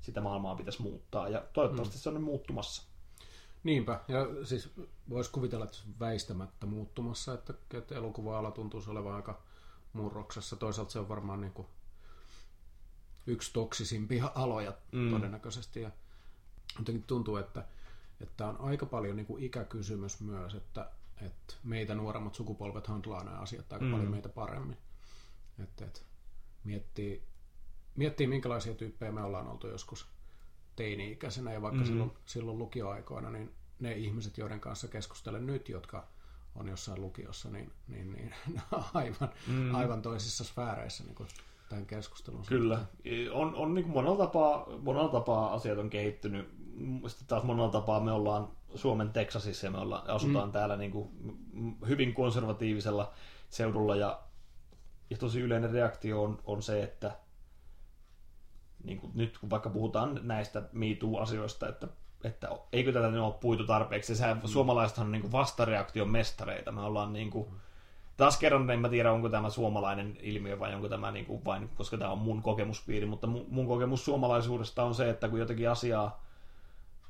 sitä maailmaa pitäisi muuttaa, ja toivottavasti mm. se on nyt muuttumassa. Niinpä, ja siis voisi kuvitella, että se on väistämättä muuttumassa, että, että elokuva-ala tuntuu olevan aika murroksessa. Toisaalta se on varmaan niin kuin yksi toksisimpia (laughs) aloja mm. todennäköisesti, ja jotenkin tuntuu, että, että on aika paljon niin kuin ikäkysymys myös, että, että meitä nuoremmat sukupolvet handlaa nämä asiat aika mm. paljon meitä paremmin. Että, että miettii, miettii, minkälaisia tyyppejä me ollaan oltu joskus teini-ikäisenä ja vaikka mm. silloin, silloin lukioaikoina, niin ne ihmiset, joiden kanssa keskustelen nyt, jotka on jossain lukiossa, niin, niin, niin (laughs) aivan, mm. aivan toisissa sfääreissä niin kuin tämän keskustelun Kyllä. On, on niin kuin monella, tapaa, monella tapaa asiat on kehittynyt sitten taas monella tapaa me ollaan Suomen Teksasissa ja me ollaan, asutaan mm. täällä niin kuin hyvin konservatiivisella seudulla ja, ja tosi yleinen reaktio on, on se, että niin kuin nyt kun vaikka puhutaan näistä MeToo-asioista, että, että eikö tätä nyt ole puitu tarpeeksi. Sehän, mm. Suomalaisethan on niin kuin vastareaktion mestareita. Me ollaan niin kuin, taas kerran en mä tiedä, onko tämä suomalainen ilmiö vai onko tämä niin kuin vain, koska tämä on mun kokemuspiiri, mutta mun, mun kokemus suomalaisuudesta on se, että kun jotakin asiaa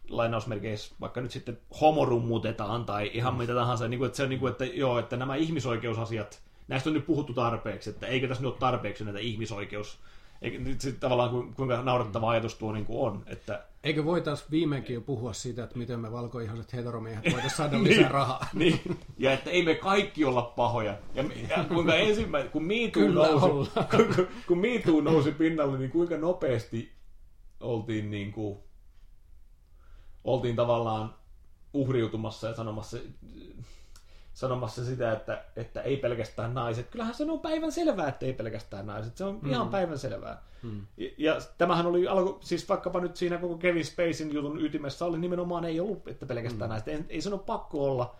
lainausmerkeissä vaikka nyt sitten homorummutetaan tai ihan mm. mitä tahansa, niin kuin, että se on niin kuin, että joo, että nämä ihmisoikeusasiat, näistä on nyt puhuttu tarpeeksi, että eikö tässä nyt ole tarpeeksi näitä ihmisoikeus eikä, sit tavallaan kuinka naurettava ajatus tuo niin kuin on. Että... Eikö voitaisiin viimeinkin jo puhua siitä, että miten me valkoihoiset heteromiehet voitaisiin saada (laughs) lisää niin, rahaa? (laughs) niin, ja että ei me kaikki olla pahoja. Ja, ja kuinka ensimmäinen, kun MeToo nousi, (laughs) kun, kun MeToo nousi pinnalle, niin kuinka nopeasti oltiin niin kuin, oltiin tavallaan uhriutumassa ja sanomassa, sanomassa sitä, että, että ei pelkästään naiset. Kyllähän se on päivän selvää, että ei pelkästään naiset. Se on mm. ihan päivän selvää. Mm. Ja, ja tämähän oli alku, siis vaikkapa nyt siinä koko Kevin Spacein jutun ytimessä oli nimenomaan ei ollut, että pelkästään mm. naiset. Ei, ei sano pakko olla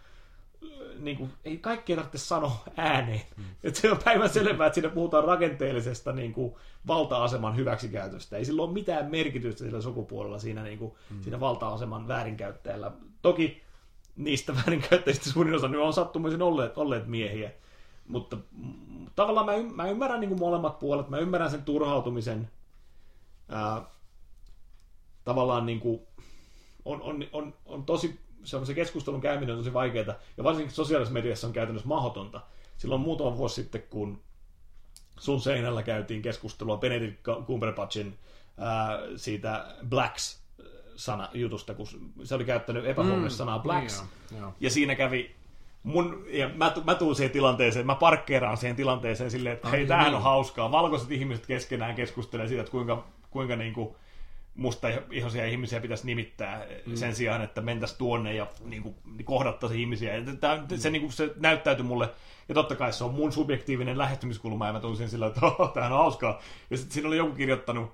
niin kuin, ei kaikkea tarvitse sanoa ääneen. Mm. Että se on päivän selvää, että siinä puhutaan rakenteellisesta niin kuin, valta-aseman hyväksikäytöstä. Ei sillä ole mitään merkitystä sillä sukupuolella siinä, niin kuin, mm. siinä valta-aseman väärinkäyttäjällä. Toki niistä väärinkäyttäjistä suurin osa nyt on sattumoisin olleet, olleet miehiä. Mutta tavallaan mä, y- mä ymmärrän niin kuin molemmat puolet. Mä ymmärrän sen turhautumisen. Ää, tavallaan niin kuin, on, on, on, on tosi se, on, se keskustelun käyminen on tosi vaikeaa, ja varsinkin sosiaalisessa mediassa on käytännössä mahdotonta. Silloin muutama vuosi sitten, kun sun seinällä käytiin keskustelua Benedict Cumberbatchin ää, siitä Blacks sana jutusta, kun se oli käyttänyt epähuomioon mm, sanaa Blacks. Niin joo, ja siinä kävi mun, ja mä, mä tuun siihen tilanteeseen, mä parkkeeraan siihen tilanteeseen silleen, että hei, tämähän niin. on hauskaa. Valkoiset ihmiset keskenään keskustelee siitä, että kuinka, kuinka niin kuin, musta ihoisia ihmisiä pitäisi nimittää mm. sen sijaan, että mentäisiin tuonne ja niin kuin, kohdattaisiin ihmisiä. Tämä, mm. se, niin kuin, se näyttäytyi mulle, ja totta kai se on mun subjektiivinen lähestymiskulma, ja mä tunsin sillä, että (laughs) oh, tämähän on hauskaa. Ja sitten siinä oli joku kirjoittanut,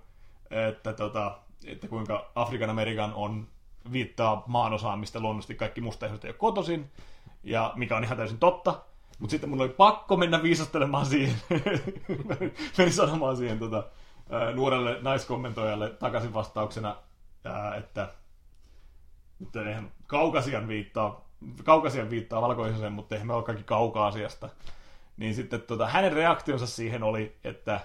että, tota, että kuinka Afrikan Amerikan on viittaa maanosaa, mistä luonnollisesti kaikki mustaihoiset ei ole kotoisin, ja mikä on ihan täysin totta. Mutta sitten mun oli pakko mennä viisastelemaan siihen, (laughs) menin sanomaan siihen tota, nuorelle naiskommentoijalle takaisin vastauksena, että, että eihän kaukasian viittaa, kaukasian viittaa valkoiseen, mutta eihän me ole kaikki kauka-asiasta. Niin sitten tota, hänen reaktionsa siihen oli, että,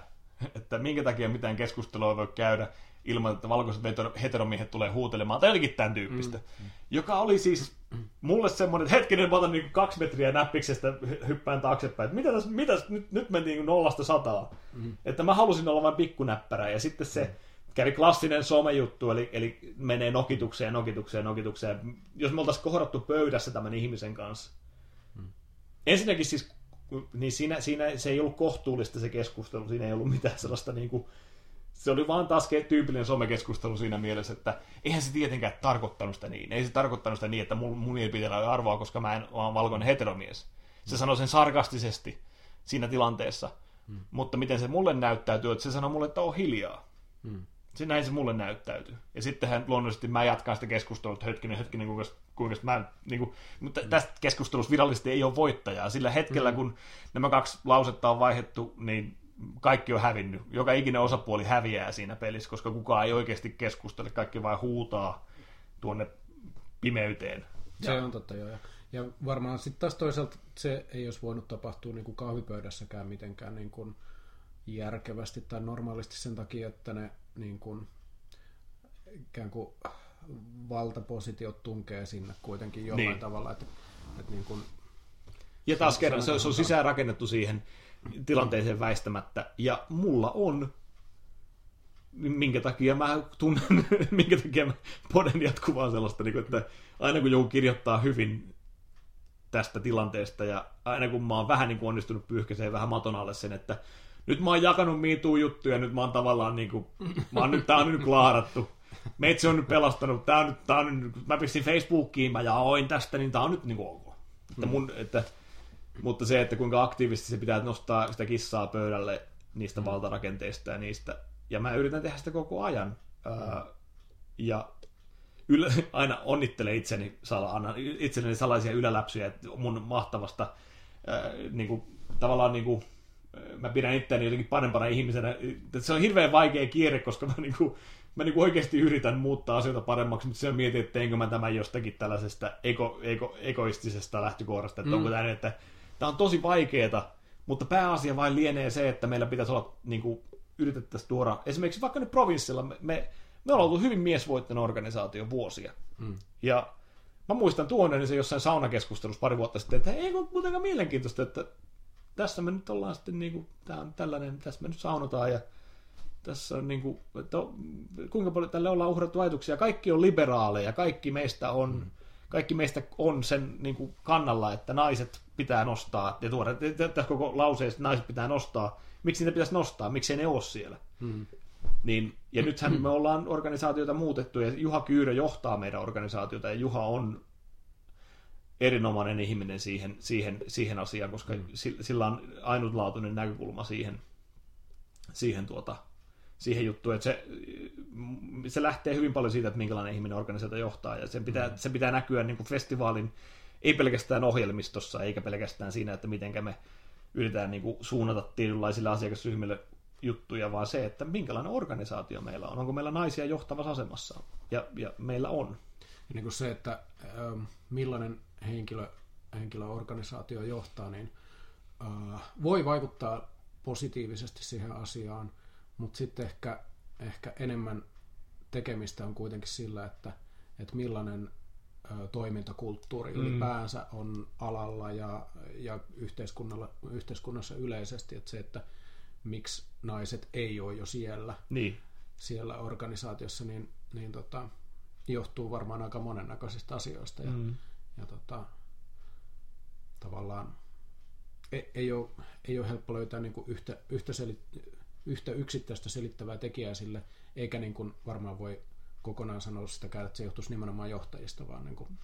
että minkä takia mitään keskustelua voi käydä ilman, että valkoiset heteromiehet tulee huutelemaan, tai jotenkin tämän tyyppistä. Mm. Joka oli siis mulle semmoinen, että hetkinen, mä otan niin kaksi metriä näppiksestä, hyppään taaksepäin, että mitä tässä, mitä, nyt, nyt mentiin niin nollasta sataa. Mm. Että mä halusin olla vain pikkunäppärä, ja sitten se mm. kävi klassinen somejuttu, eli, eli menee nokitukseen, nokitukseen, nokitukseen. Jos me oltaisiin kohdattu pöydässä tämän ihmisen kanssa. Mm. Ensinnäkin siis, niin siinä, siinä se ei ollut kohtuullista se keskustelu, siinä ei ollut mitään sellaista niin kuin, se oli vaan taas tyypillinen somekeskustelu siinä mielessä, että eihän se tietenkään tarkoittanut sitä niin. Ei se tarkoittanut sitä niin, että mun, mun mielipiteellä oli arvoa, koska mä en ole valkoinen heteromies. Se mm. sanoi sen sarkastisesti siinä tilanteessa. Mm. Mutta miten se mulle näyttäytyy, että se sanoi mulle, että on hiljaa. Mm. Se näin se mulle näyttäytyy. Ja sittenhän luonnollisesti mä jatkan sitä keskustelua, että hetkinen, hetkinen, kuinka, kuinka mä, niin kuin, mutta mm. tästä keskustelussa virallisesti ei ole voittajaa. Sillä hetkellä, mm. kun nämä kaksi lausetta on vaihdettu, niin kaikki on hävinnyt. Joka ikinen osapuoli häviää siinä pelissä, koska kukaan ei oikeasti keskustele, kaikki vain huutaa tuonne pimeyteen. Se ja... on totta, joo. Ja varmaan sitten taas toisaalta se ei olisi voinut tapahtua niin kuin kahvipöydässäkään mitenkään niin kuin järkevästi tai normaalisti sen takia, että ne niin kuin, ikään kuin valtapositiot tunkee sinne kuitenkin jollain niin. tavalla. Että, että niin kuin, ja taas kerran, se, se on sisään rakennettu siihen tilanteeseen väistämättä. Ja mulla on, minkä takia mä tunnen, (laughs) minkä takia mä poden jatkuvaa sellaista, niin että aina kun joku kirjoittaa hyvin tästä tilanteesta ja aina kun mä oon vähän niin kuin onnistunut pyyhkäseen vähän maton alle sen, että nyt mä oon jakanut miituu juttuja, nyt mä oon tavallaan niin kuin, mä oon nyt, tää on nyt klaarattu. Meitsi on nyt pelastanut, tää on nyt, tää on nyt, mä pistin Facebookiin, mä jaoin tästä, niin tää on nyt niin kuin ok. Että mun, että mutta se, että kuinka aktiivisesti se pitää nostaa sitä kissaa pöydälle niistä mm. valtarakenteista ja niistä. Ja mä yritän tehdä sitä koko ajan. Mm. ja ylä, (laughs) aina onnittelen itseni, annan itselleni salaisia yläläpsyjä mun mahtavasta ää, niin kuin, tavallaan niin kuin, mä pidän itseäni jotenkin parempana ihmisenä. Se on hirveän vaikea kierre, koska mä, niin kuin, mä niin kuin oikeasti yritän muuttaa asioita paremmaksi, mutta siellä mietin, että teinkö mä tämän jostakin tällaisesta ego, ego, egoistisesta lähtökohdasta, että mm. onko tämä että tämä on tosi vaikeeta, mutta pääasia vain lienee se, että meillä pitäisi olla, niin kuin, yritettäisiin tuoda, esimerkiksi vaikka nyt provinssilla, me, me, me ollaan ollut hyvin miesvoittainen organisaatio vuosia. Mm. Ja mä muistan tuonne se jossain saunakeskustelussa pari vuotta sitten, että ei ole muutenkaan mielenkiintoista, että tässä me nyt ollaan sitten niin kuin, tämä on tällainen, tässä me nyt saunotaan ja tässä on niin kuin, että kuinka paljon tälle ollaan uhrattu ajatuksia. Kaikki on liberaaleja, kaikki meistä on, mm. Kaikki meistä on sen niin kuin kannalla, että naiset pitää nostaa ja tuoda tässä koko lauseessa, naiset pitää nostaa. Miksi niitä pitäisi nostaa? Miksi ei ne ole siellä? Mm. Niin, ja nythän me ollaan organisaatiota muutettu ja Juha Kyyrö johtaa meidän organisaatiota ja Juha on erinomainen ihminen siihen, siihen, siihen asiaan, koska mm. sillä on ainutlaatuinen näkökulma siihen, siihen, tuota, siihen juttuun, että se, se lähtee hyvin paljon siitä, että minkälainen ihminen organisaatio johtaa, ja sen pitää, mm. sen pitää näkyä niin kuin festivaalin, ei pelkästään ohjelmistossa, eikä pelkästään siinä, että miten me yritetään niin kuin suunnata tietynlaisille asiakasryhmille juttuja, vaan se, että minkälainen organisaatio meillä on. Onko meillä naisia johtavassa asemassa? Ja, ja meillä on. Ja niin kuin se, että äh, millainen henkilö, henkilöorganisaatio johtaa, niin äh, voi vaikuttaa positiivisesti siihen asiaan, mutta sitten ehkä, ehkä enemmän tekemistä on kuitenkin sillä, että, että millainen ö, toimintakulttuuri mm. ylipäänsä on alalla ja, ja yhteiskunnalla, yhteiskunnassa yleisesti, että se, että miksi naiset ei ole jo siellä, niin. siellä organisaatiossa, niin, niin tota, johtuu varmaan aika monennäköisistä asioista. Ja, mm. ja tota, tavallaan ei, ei, ole, ei ole helppo löytää niin kuin yhtä, yhtä, selit, yhtä yksittäistä selittävää tekijää sille, eikä niin kuin varmaan voi kokonaan sanoa sitäkään, että se johtuisi nimenomaan johtajista, vaan niin kuin,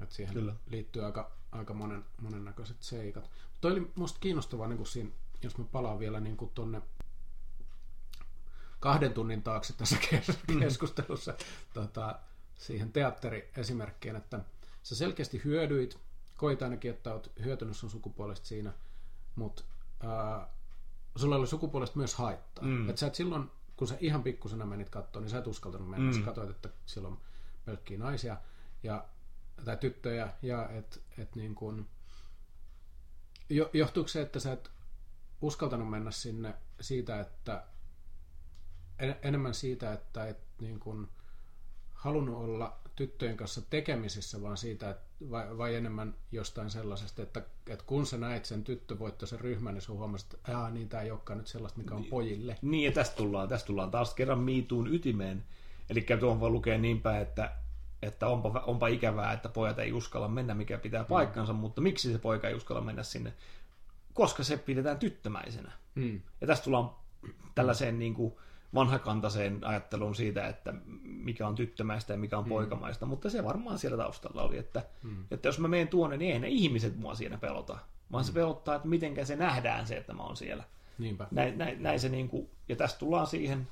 että siihen Kyllä. liittyy aika, aika monen, monennäköiset seikat. Toi oli minusta kiinnostavaa niin kuin siinä jos mä palaan vielä niin kuin tonne kahden tunnin taakse tässä mm. keskustelussa mm. tota, siihen teatteriesimerkkiin, että sä selkeästi hyödyit, koit ainakin, että oot hyötynyt sun sukupuolesta siinä, mutta sulla oli sukupuolesta myös haittaa. Mm. Että sä et silloin, kun sä ihan pikkusena menit kattoon, niin sä et uskaltanut mennä. Mm. Sä katsoit, että siellä on pelkkiä naisia ja, tai tyttöjä ja että et niin kuin, johtuuko se, että sä et uskaltanut mennä sinne siitä, että en, enemmän siitä, että et niin kuin halunnut olla tyttöjen kanssa tekemisissä, vaan siitä, että vai, vai enemmän jostain sellaisesta, että, että kun sä näit sen tyttövoittoisen ryhmän, niin sun huomasit, että Aa, niin tämä ei olekaan nyt sellaista, mikä on niin, pojille. Niin, ja tästä tullaan, tästä tullaan taas kerran miituun ytimeen. Eli tuohon voi lukea niinpä, että, että onpa, onpa ikävää, että pojat ei uskalla mennä, mikä pitää paikkansa, mm. mutta miksi se poika ei uskalla mennä sinne? koska se pidetään tyttömäisenä. Mm. Ja tästä tullaan tällaiseen niin kuin vanhakantaiseen ajatteluun siitä, että mikä on tyttömäistä ja mikä on mm. poikamaista, mutta se varmaan siellä taustalla oli, että, mm. että jos mä menen tuonne, niin ei ne ihmiset mua siinä pelota, vaan mm. se pelottaa, että miten se nähdään se, että mä oon siellä. Niinpä. Näin, näin, näin se niin kuin, ja tästä tullaan siihen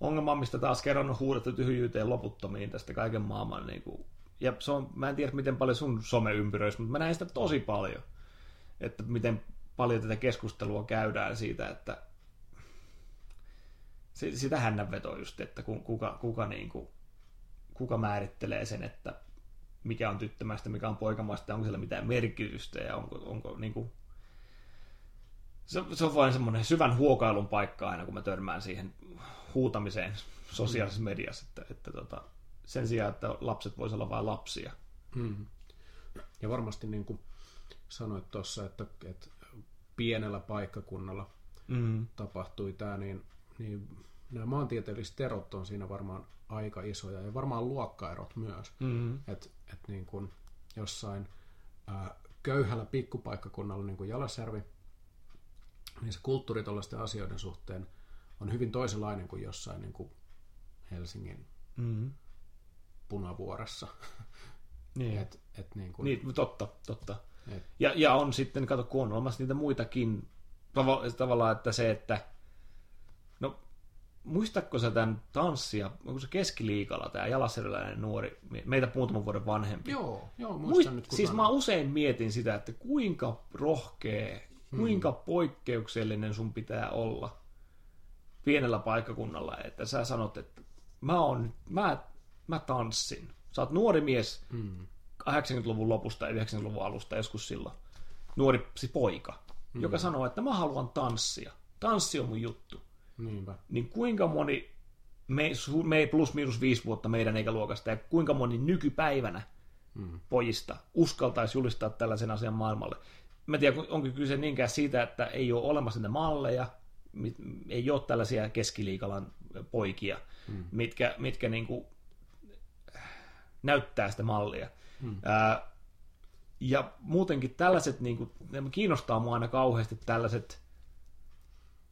ongelmaan, mistä taas kerran on huudettu tyhjyyteen loputtomiin tästä kaiken maailman. Niin kuin, ja se on, mä en tiedä, miten paljon sun some ympyröisi, mutta mä näen sitä tosi paljon. Että miten paljon tätä keskustelua käydään siitä, että sitä hännänvetoa just, että kuka, kuka, niin kuin, kuka määrittelee sen, että mikä on tyttömäistä, mikä on poikamaista, onko siellä mitään merkitystä ja onko, onko niin kuin, se, se on vain semmoinen syvän huokailun paikka aina, kun mä törmään siihen huutamiseen sosiaalisessa mm. mediassa, että, että tota, sen sijaan, että lapset voisivat olla vain lapsia. Mm. Ja varmasti niin kuin sanoit tuossa, että, että pienellä paikkakunnalla mm. tapahtui tämä, niin, niin nämä maantieteelliset erot on siinä varmaan aika isoja ja varmaan luokkaerot myös. Mm. Että et niin kuin jossain ää, köyhällä pikkupaikkakunnalla niin kuin Jalasjärvi, niin se kulttuuri tuollaisten asioiden suhteen on hyvin toisenlainen kuin jossain niin kuin Helsingin mm. punavuoressa. Niin. Et, et niin, kuin... niin, totta, totta. Ja, ja on sitten, kato, kun on olemassa niitä muitakin, tavallaan, että se, että muistatko sä tämän tanssia, onko se keskiliikalla tämä jalasjärveläinen nuori, meitä muutaman vuoden vanhempi? Joo, joo muistan Muist, nyt. Siis mä usein mietin sitä, että kuinka rohkea kuinka poikkeuksellinen sun pitää olla pienellä paikkakunnalla, että sä sanot, että mä, on, mä, mä tanssin. Sä oot nuori mies mm. 80-luvun lopusta ja 90-luvun alusta joskus silloin. Nuori siis poika, mm. joka sanoo, että mä haluan tanssia. Tanssi on mun juttu. Niinpä. Niin kuinka moni, me, me plus miinus viisi vuotta meidän ikäluokasta, ja kuinka moni nykypäivänä mm. pojista uskaltaisi julistaa tällaisen asian maailmalle. Mä tiedän, onko kyse niinkään siitä, että ei ole olemassa niitä malleja, ei ole tällaisia keskiliikalan poikia, mm. mitkä, mitkä niin kuin näyttää sitä mallia. Mm. Ää, ja muutenkin tällaiset, niin kuin, kiinnostaa mua aina kauheasti tällaiset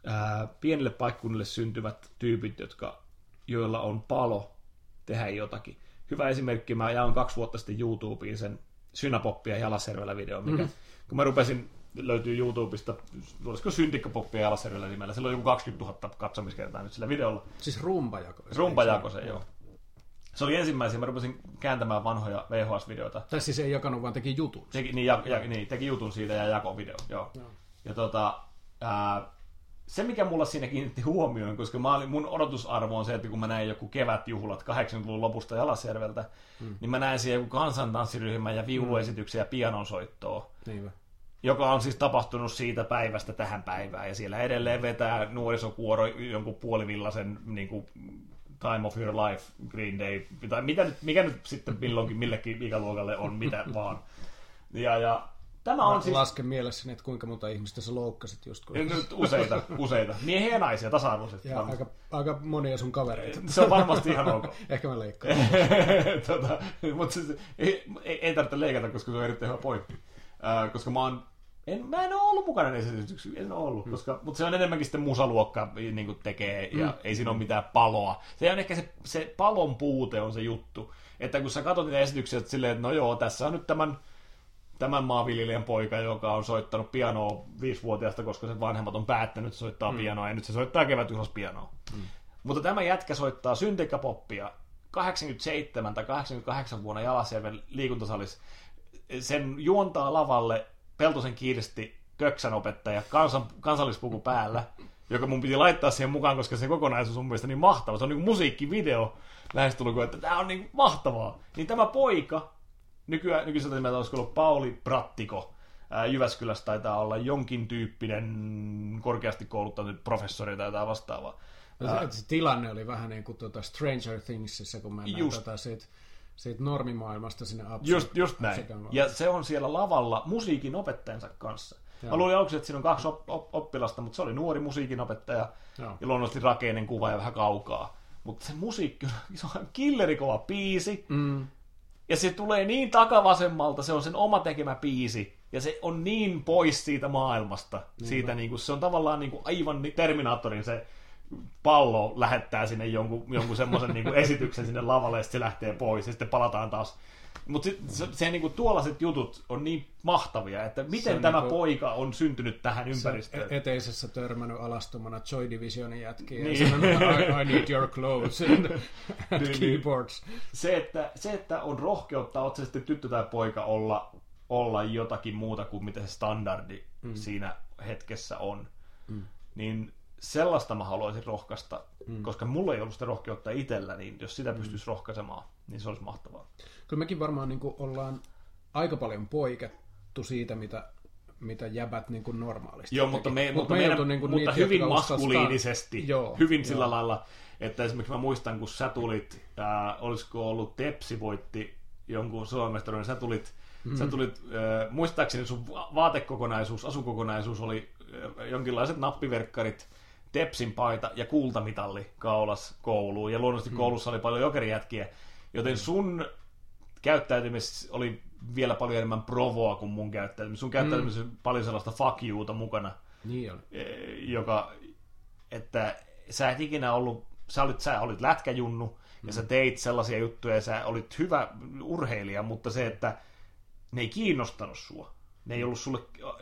ää, pienille paikkunnille syntyvät tyypit, jotka, joilla on palo tehdä jotakin. Hyvä esimerkki, mä jaoin kaksi vuotta sitten YouTubeen sen Synapoppia Jalasjärvellä video, mikä, mm. kun mä rupesin löytyy YouTubesta, olisiko Syntikkapoppia Jalasjärvellä nimellä, sillä on joku 20 000 katsomiskertaa nyt sillä videolla. Siis rumpajako. Rumpajako se, joo. Se oli ensimmäisiä, mä rupesin kääntämään vanhoja VHS-videoita. Tai siis ei jakanut, vaan teki jutun. Teki, niin, ja, ja, niin, teki jutun siitä ja jako video, joo. joo. Ja tota, ää, se, mikä mulla siinä kiinnitti huomioon, koska mä olin, mun odotusarvo on se, että kun mä näin joku kevätjuhlat 80-luvun lopusta Jalasjärveltä, hmm. niin mä näin siellä joku kansantanssiryhmän ja viuluesityksiä ja pianonsoittoa. Niinpä joka on siis tapahtunut siitä päivästä tähän päivään, ja siellä edelleen vetää nuorisokuoro jonkun puolivillaisen niin kuin, Time of Your Life, Green Day, tai mitä nyt, mikä nyt sitten milloinkin millekin ikäluokalle on, mitä vaan. Ja, ja Tämä on siis... Lasken mielessäni, että kuinka monta ihmistä sä loukkasit just kun... Nyt useita, useita. Miehiä ja naisia tasa-arvoisesti. Ja aika, aika monia sun kavereita. Se on varmasti ihan ok. (laughs) Ehkä mä leikkaan. (laughs) tota, mutta siis, ei, ei, tarvitse leikata, koska se on erittäin hyvä pointti. Uh, koska mä oon en, mä en ole ollut mukana näissä esityksissä, en ole ollut, hmm. koska, mutta se on enemmänkin sitten musaluokka niin kuin tekee, ja hmm. ei siinä ole mitään paloa. Se on ehkä se, se palon puute on se juttu, että kun sä katsot niitä esityksiä, että silleen, että no joo, tässä on nyt tämän, tämän maanviljelijän poika, joka on soittanut pianoa viisivuotiaasta, koska se vanhemmat on päättänyt soittaa hmm. pianoa, ja nyt se soittaa kevätjuhlas pianoa. Hmm. Mutta tämä jätkä soittaa syntikkapoppia 87 tai 88 vuonna Jalasjärven liikuntasalissa. Sen juontaa lavalle Peltosen Kirsti, Köksän opettaja, kansan, kansallispuku päällä, joka mun piti laittaa siihen mukaan, koska se kokonaisuus on mielestäni niin mahtava. Se on niin musiikkivideo lähestulkoon, että tämä on niin mahtavaa. Niin tämä poika, nykyään, nykyiseltä nimeltä olisiko ollut Pauli Prattiko, ää, Jyväskylässä taitaa olla jonkin tyyppinen korkeasti kouluttanut professori tai jotain vastaavaa. No, se, se tilanne oli vähän niin kuin tuota Stranger Thingsissa, kun mennään just, tota siitä siitä normimaailmasta sinne absurd, Just, just näin. Ja se on siellä lavalla musiikin opettajansa kanssa. Joo. Mä luulin aluksi, että siinä on kaksi op- op- oppilasta, mutta se oli nuori musiikinopettaja Joo. ja luonnollisesti rakeinen kuva ja vähän kaukaa. Mutta se musiikki (laughs) se on killerikova biisi. Mm. Ja se tulee niin takavasemmalta, se on sen oma tekemä biisi. Ja se on niin pois siitä maailmasta. Niin siitä, niin kuin, se on tavallaan niin kuin, aivan Terminaattorin se pallo lähettää sinne jonkun, jonkun semmoisen niin esityksen sinne lavalle, ja se lähtee pois, ja sitten palataan taas. Mutta se, se niin kuin, tuollaiset jutut on niin mahtavia, että miten tämä niin kuin, poika on syntynyt tähän ympäristöön. Se eteisessä törmännyt alastumana Joy Divisionin jätkiä niin. ja sanonut, I, I need your clothes and, (laughs) and niin, niin, keyboards. Se että, se, että on rohkeutta, oot se sitten tyttö tai poika, olla, olla jotakin muuta kuin mitä se standardi mm. siinä hetkessä on, mm. niin sellaista mä haluaisin rohkaista, mm. koska mulla ei ollut sitä rohkeutta itsellä, niin jos sitä mm. pystyisi rohkaisemaan, niin se olisi mahtavaa. Kyllä mekin varmaan niin kuin ollaan aika paljon poikettu siitä, mitä, mitä jäbät niin kuin normaalisti Joo, mutta, me, mutta, me meidän, niin kuin mutta niitä, hyvin maskuliinisesti, joo, hyvin joo. sillä lailla, että esimerkiksi mä muistan, kun sä tulit, ää, olisiko ollut Tepsi voitti jonkun suomestaruuden, sä tulit, mm. sä tulit äh, muistaakseni sun vaatekokonaisuus, asukokonaisuus oli äh, jonkinlaiset nappiverkkarit, Tepsin paita ja kultamitalli kaulas kouluun. Ja luonnollisesti hmm. koulussa oli paljon jokerijätkiä, joten sun käyttäytymis oli vielä paljon enemmän provoa kuin mun käyttäytymis. Sun käyttäytymis hmm. paljon sellaista fuck youta mukana. Niin oli. E, joka, että sä et ikinä ollut, sä olit, sä olit lätkäjunnu, mm. ja sä hmm. teit sellaisia juttuja, ja sä olit hyvä urheilija, mutta se, että ne ei kiinnostanut sua ne ei ollut sulle,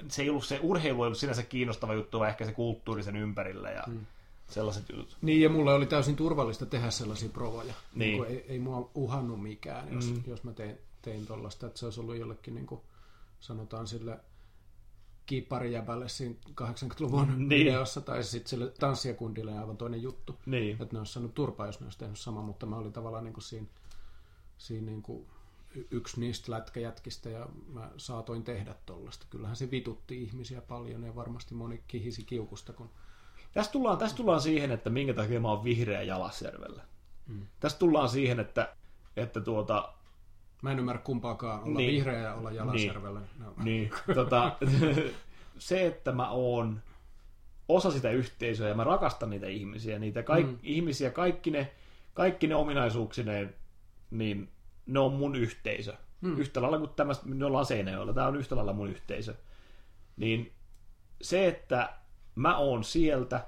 se ei ollut se urheilu ei ollut sinänsä kiinnostava juttu, vaan ehkä se kulttuuri sen ympärillä ja hmm. sellaiset jutut. Niin, ja mulle oli täysin turvallista tehdä sellaisia provoja. Niin. niin ei, ei mua uhannut mikään, jos, hmm. jos mä tein, tein tuollaista, että se olisi ollut jollekin, niin kuin sanotaan sille kippari jäbälle siinä 80-luvun Niin. videossa, tai sitten sille tanssijakundille aivan toinen juttu. Niin. Että ne olisi saanut turpaa, jos ne olisi tehnyt sama, mutta mä olin tavallaan niin kuin siinä, siinä niin kuin yksi niistä lätkäjätkistä ja mä saatoin tehdä tollasta. Kyllähän se vitutti ihmisiä paljon ja varmasti moni kihisi kiukusta, kun Tässä tullaan, tässä tullaan siihen, että minkä takia mä oon vihreä Jalasjärvellä. Mm. Tässä tullaan siihen, että, että tuota, mä en ymmärrä kumpaakaan olla Niin. niin. vihreä ja olla Jalasjärvellä. No, niin, tota, (laughs) se, että mä oon osa sitä yhteisöä ja mä rakastan niitä ihmisiä, niitä kaik- mm. ihmisiä, kaikki ne, kaikki ne ominaisuuksineen, niin ne on mun yhteisö. Mm. Yhtä lailla kuin tämä, me ollaan Seinäjoella, tämä on yhtä lailla mun yhteisö. Niin se, että mä oon sieltä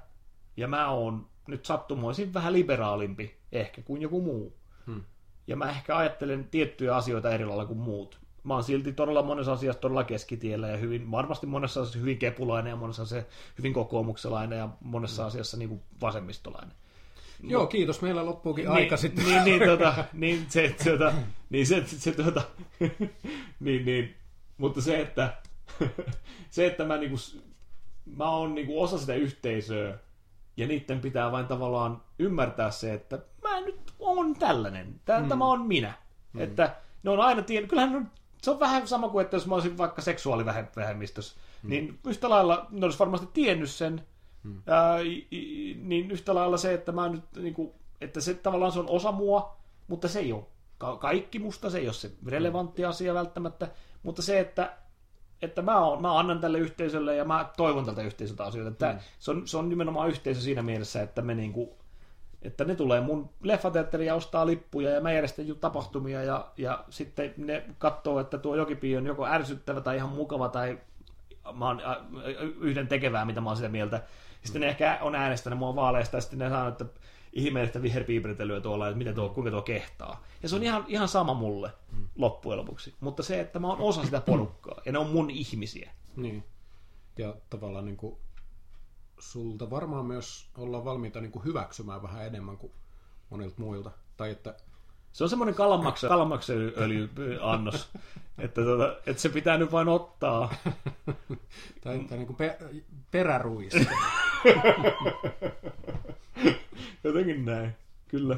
ja mä oon nyt sattumoisin vähän liberaalimpi ehkä kuin joku muu. Hmm. Ja mä ehkä ajattelen tiettyjä asioita eri lailla kuin muut. Mä oon silti todella monessa asiassa todella keskitiellä ja hyvin, varmasti monessa asiassa hyvin kepulainen ja monessa se hyvin kokoomukselainen ja monessa asiassa niin kuin vasemmistolainen. Joo, kiitos. Meillä loppuukin Niin, aika sitten. Niin, niin, tota, (laughs) niin se, tota, niin se, se, tota, (laughs) niin, niin, mutta se, että, (laughs) se, että mä, niinku, mä oon niinku osa sitä yhteisöä, ja niiden pitää vain tavallaan ymmärtää se, että mä nyt on tällainen, tämä, mm. tämä on minä. Mm. Että ne on aina tiennyt, kyllähän ne on, se on vähän sama kuin, että jos mä olisin vaikka seksuaalivähemmistössä, mm. niin yhtä lailla ne olisi varmasti tiennyt sen, mm. ää, niin yhtä lailla se, että mä nyt, niin kuin, että se tavallaan se on osa mua, mutta se ei ole ka- kaikki musta, se ei ole se relevantti asia välttämättä, mutta se, että että mä, on, mä annan tälle yhteisölle ja mä toivon tältä yhteisöltä asioita. Että mm. se, on, se on nimenomaan yhteisö siinä mielessä, että me niinku, että ne tulee mun leffateatteriin ja ostaa lippuja ja mä järjestän tapahtumia ja, ja sitten ne katsoo, että tuo Jokipi on joko ärsyttävä tai ihan mukava tai mä oon yhden tekevää, mitä mä oon sitä mieltä. Sitten ne ehkä on äänestänyt mua vaaleista ja sitten ne sanoo, että ihmeellistä viherpiipertelyä tuolla, että miten tuo, kuinka tuo kehtaa. Ja se on ihan, ihan sama mulle loppujen lopuksi. Mutta se, että mä oon osa sitä porukkaa ja ne on mun ihmisiä. Niin. Ja tavallaan niin kuin, sulta varmaan myös ollaan valmiita niin kuin hyväksymään vähän enemmän kuin monilta muilta. Tai että Se on semmoinen kalanmaksa, kalanmaksaöljyannos, että, tota, että se pitää nyt vain ottaa. tai, tai niin kuin pe, peräruista. (laughs) Jotenkin näin, kyllä.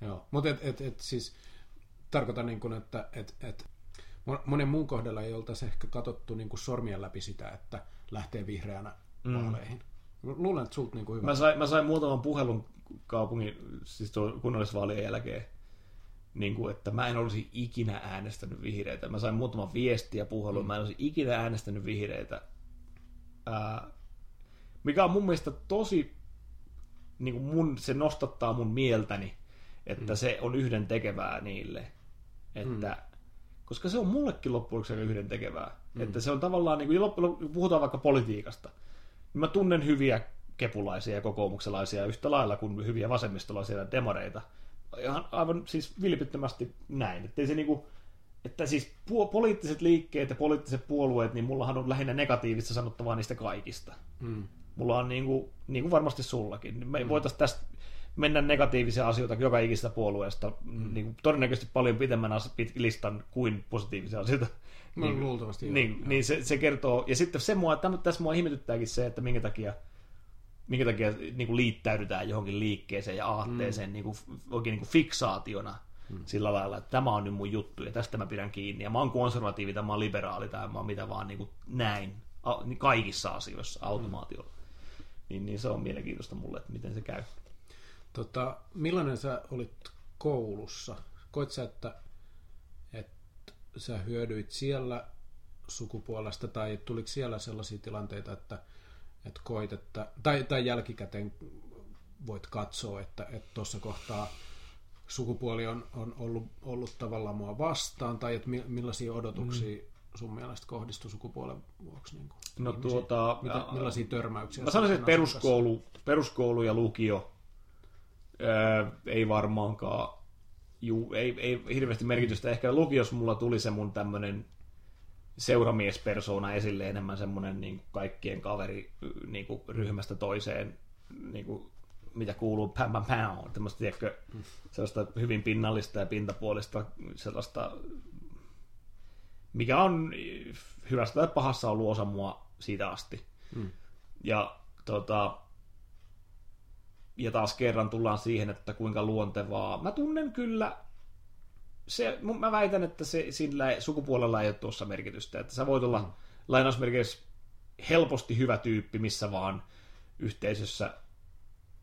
Joo. Mutta et, et, et, siis tarkoitan niin kuin, että et, et, mon- monen muun kohdalla ei oltaisi ehkä katsottu niin kuin sormien läpi sitä, että lähtee vihreänä mm. vaaleihin. Luulen, että sulta niin kuin hyvä. Mä sain, mä sain muutaman puhelun kaupungin, siis kunnallisvaalien jälkeen, niin kuin, että mä en olisi ikinä äänestänyt vihreitä. Mä sain muutaman viestiä puhelun, mm. mä en olisi ikinä äänestänyt vihreitä. Ää, mikä on mun mielestä tosi, niin kuin mun, se nostattaa mun mieltäni, että mm. se on yhden tekevää niille. Että, mm. Koska se on mullekin loppujen lopuksi yhden tekevää. Mm. Että se on tavallaan, niin kuin, loppujen puhutaan vaikka politiikasta, niin mä tunnen hyviä kepulaisia ja kokoomukselaisia yhtä lailla kuin hyviä vasemmistolaisia ja demareita. Ihan aivan siis vilpittömästi näin. Että se niinku, että siis pu- poliittiset liikkeet ja poliittiset puolueet, niin mullahan on lähinnä negatiivista sanottavaa niistä kaikista. Mm. Mulla on niin kuin, niin kuin varmasti sullakin. Me mm. voitaisiin tästä mennä negatiivisia asioita joka ikistä puolueesta mm. niin kuin todennäköisesti paljon pitemmän as- pit- listan kuin positiivisia asioita. No, luultavasti joo. Niin, Joo. niin se, se, kertoo. Ja sitten se mua, tässä mua ihmetyttääkin se, että minkä takia, minkä takia niin kuin liittäydytään johonkin liikkeeseen ja aatteeseen mm. niin kuin, oikein niin kuin fiksaationa mm. sillä lailla, että tämä on nyt mun juttu ja tästä mä pidän kiinni. Ja mä oon konservatiivi tai mä oon liberaali tai mä oon mitä vaan niin kuin näin kaikissa asioissa automaatiolla. Mm. Niin, niin se on mielenkiintoista mulle, että miten se käy. Tota, millainen sä olit koulussa? Koit sä, että, että sä hyödyit siellä sukupuolesta tai tuliko siellä sellaisia tilanteita, että, että koit, että, tai, tai jälkikäteen voit katsoa, että tuossa kohtaa sukupuoli on, on ollut, ollut tavallaan mua vastaan, tai että mi- millaisia odotuksia mm. sun mielestä kohdistui sukupuolen vuoksi? Niin kuin, No ihmisiin? tuota, Mitä, millaisia törmäyksiä? Mä sanoisin, että kanssa? peruskoulu, peruskoulu ja lukio ää, ei varmaankaan, juu, ei, ei hirveästi merkitystä. Ehkä lukiossa mulla tuli se mun tämmönen seuramiespersona esille enemmän semmoinen niin kuin kaikkien kaveri niin kuin ryhmästä toiseen, niin kuin, mitä kuuluu pam pam pam, tämmöistä, tiedätkö, sellaista hyvin pinnallista ja pintapuolista, sellaista mikä on hyvästä tai pahassa ollut osa mua siitä asti. Mm. Ja, tota, ja taas kerran tullaan siihen, että kuinka luontevaa. Mä tunnen kyllä, se, mä väitän, että se, sillä sukupuolella ei ole tuossa merkitystä. Että sä voit olla mm. lainausmerkeissä helposti hyvä tyyppi missä vaan yhteisössä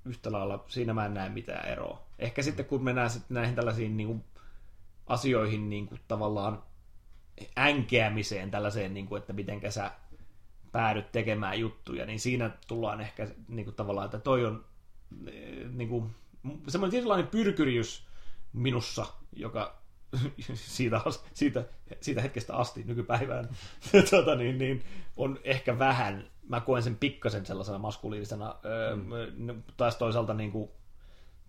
yhtä lailla. Siinä mä en näe mitään eroa. Ehkä mm. sitten kun mennään sitten näihin tällaisiin niin kuin, asioihin niin kuin, tavallaan änkeämiseen, tällaiseen, niin kuin, että miten sä päädyt tekemään juttuja, niin siinä tullaan ehkä niin kuin, tavallaan, että toi on niin kuin, semmoinen tietynlainen pyrkyriys minussa, joka (laughs) siitä, siitä, siitä hetkestä asti nykypäivään (laughs) tuota, niin, niin, on ehkä vähän, mä koen sen pikkasen sellaisena maskuliinisena, mm. taas toisaalta niin kuin,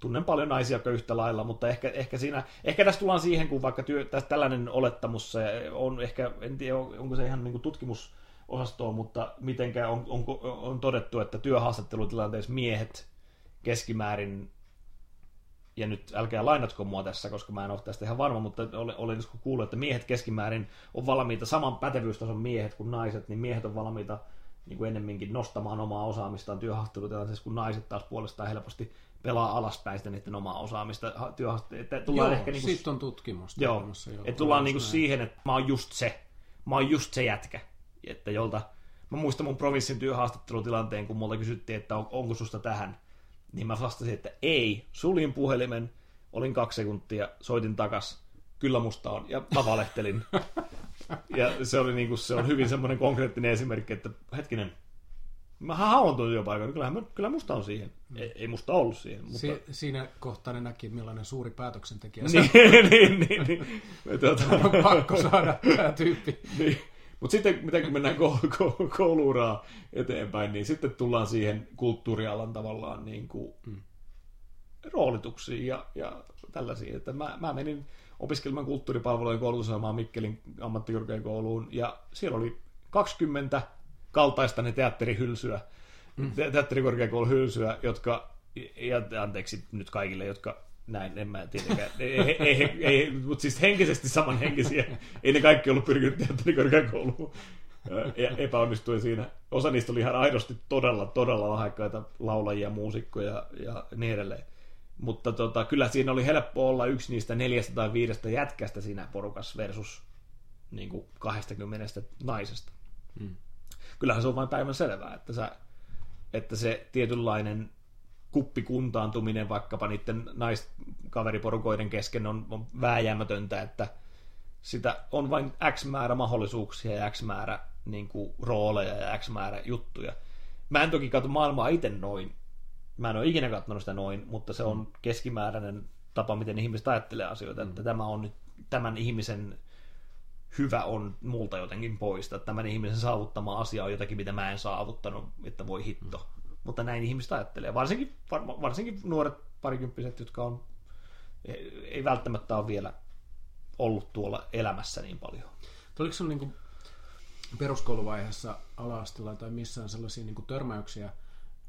tunnen paljon naisia yhtä lailla, mutta ehkä, ehkä, siinä, ehkä tässä tullaan siihen, kun vaikka työ, tässä tällainen olettamus on ehkä, en tiedä onko se ihan niin kuin tutkimusosastoa, mutta mitenkä on, on, on todettu, että työhaastattelutilanteessa miehet keskimäärin ja nyt älkää lainatko mua tässä, koska mä en ole tästä ihan varma, mutta olen, olen kuullut, että miehet keskimäärin on valmiita, saman pätevyystason miehet kuin naiset, niin miehet on valmiita niin kuin ennemminkin nostamaan omaa osaamistaan työhaastattelutilanteessa, kun naiset taas puolestaan helposti pelaa alaspäin sitä niiden omaa osaamista työhaastattelussa. Tullaan joo, ehkä niin kuin, on tutkimusta. Joo, jo, että tullaan niin kuin siihen, että mä oon just se, mä oon just se jätkä, että jolta, mä muistan mun provinssin työhaastattelutilanteen, kun multa kysyttiin, että on, onko susta tähän, niin mä vastasin, että ei. Sulin puhelimen, olin kaksi sekuntia, soitin takas, kyllä musta on, ja mä valehtelin. (laughs) ja se, oli niinku, se on hyvin semmoinen konkreettinen esimerkki, että hetkinen, mä haluan tuon työpaikan, niin kyllähän, kyllä musta on siihen. Ei, ei musta ollut siihen. Mutta... Si- siinä kohtaa ne näki, millainen suuri päätöksentekijä (laughs) niin, niin, niin, niin. (laughs) Tuota... on pakko saada tämä tyyppi. niin. Mutta sitten, mitä kun mennään kouluuraa eteenpäin, niin sitten tullaan siihen kulttuurialan tavallaan niin kuin mm. roolituksiin ja, ja tällaisiin. Että mä, mä menin opiskelemaan kulttuuripalvelujen koulutusohjelmaa Mikkelin ammattikorkeakouluun, ja siellä oli 20 kaltaista ne teatterihylsyä, mm. te- teatterikorkeakoulun hylsyä, jotka, ja anteeksi nyt kaikille, jotka näin, en mä tietenkään. (laughs) ei, ei, ei, ei, mutta siis henkisesti samanhenkisiä. Ei ne kaikki ollut pyrkinyt teatterikorkeakouluun. Ja epäonnistui siinä. Osa niistä oli ihan aidosti todella, todella lahjakkaita laulajia, muusikkoja ja niin edelleen. Mutta tota, kyllä siinä oli helppo olla yksi niistä neljästä tai viidestä jätkästä siinä porukassa versus niin kuin 20 naisesta. Hmm. Kyllähän se on vain päivän selvää, että, sä, että se tietynlainen kuppikuntaantuminen vaikkapa niiden naiskaveriporukoiden kesken on, on vääjäämätöntä, että sitä on vain X määrä mahdollisuuksia ja X määrä niin kuin, rooleja ja X määrä juttuja. Mä en toki katso maailmaa itse noin. Mä en ole ikinä katsonut sitä noin, mutta se on keskimääräinen tapa, miten ihmiset ajattelee asioita. Mm. Että tämä on nyt tämän ihmisen hyvä on multa jotenkin poista. Tämän ihmisen saavuttama asia on jotakin, mitä mä en saavuttanut, että voi hitto. Mutta näin ihmiset ajattelee. Varsinkin, varsinkin nuoret parikymppiset, jotka on, ei välttämättä ole vielä ollut tuolla elämässä niin paljon. Tuliko sinulla niin peruskouluvaiheessa ala tai missään sellaisia niin törmäyksiä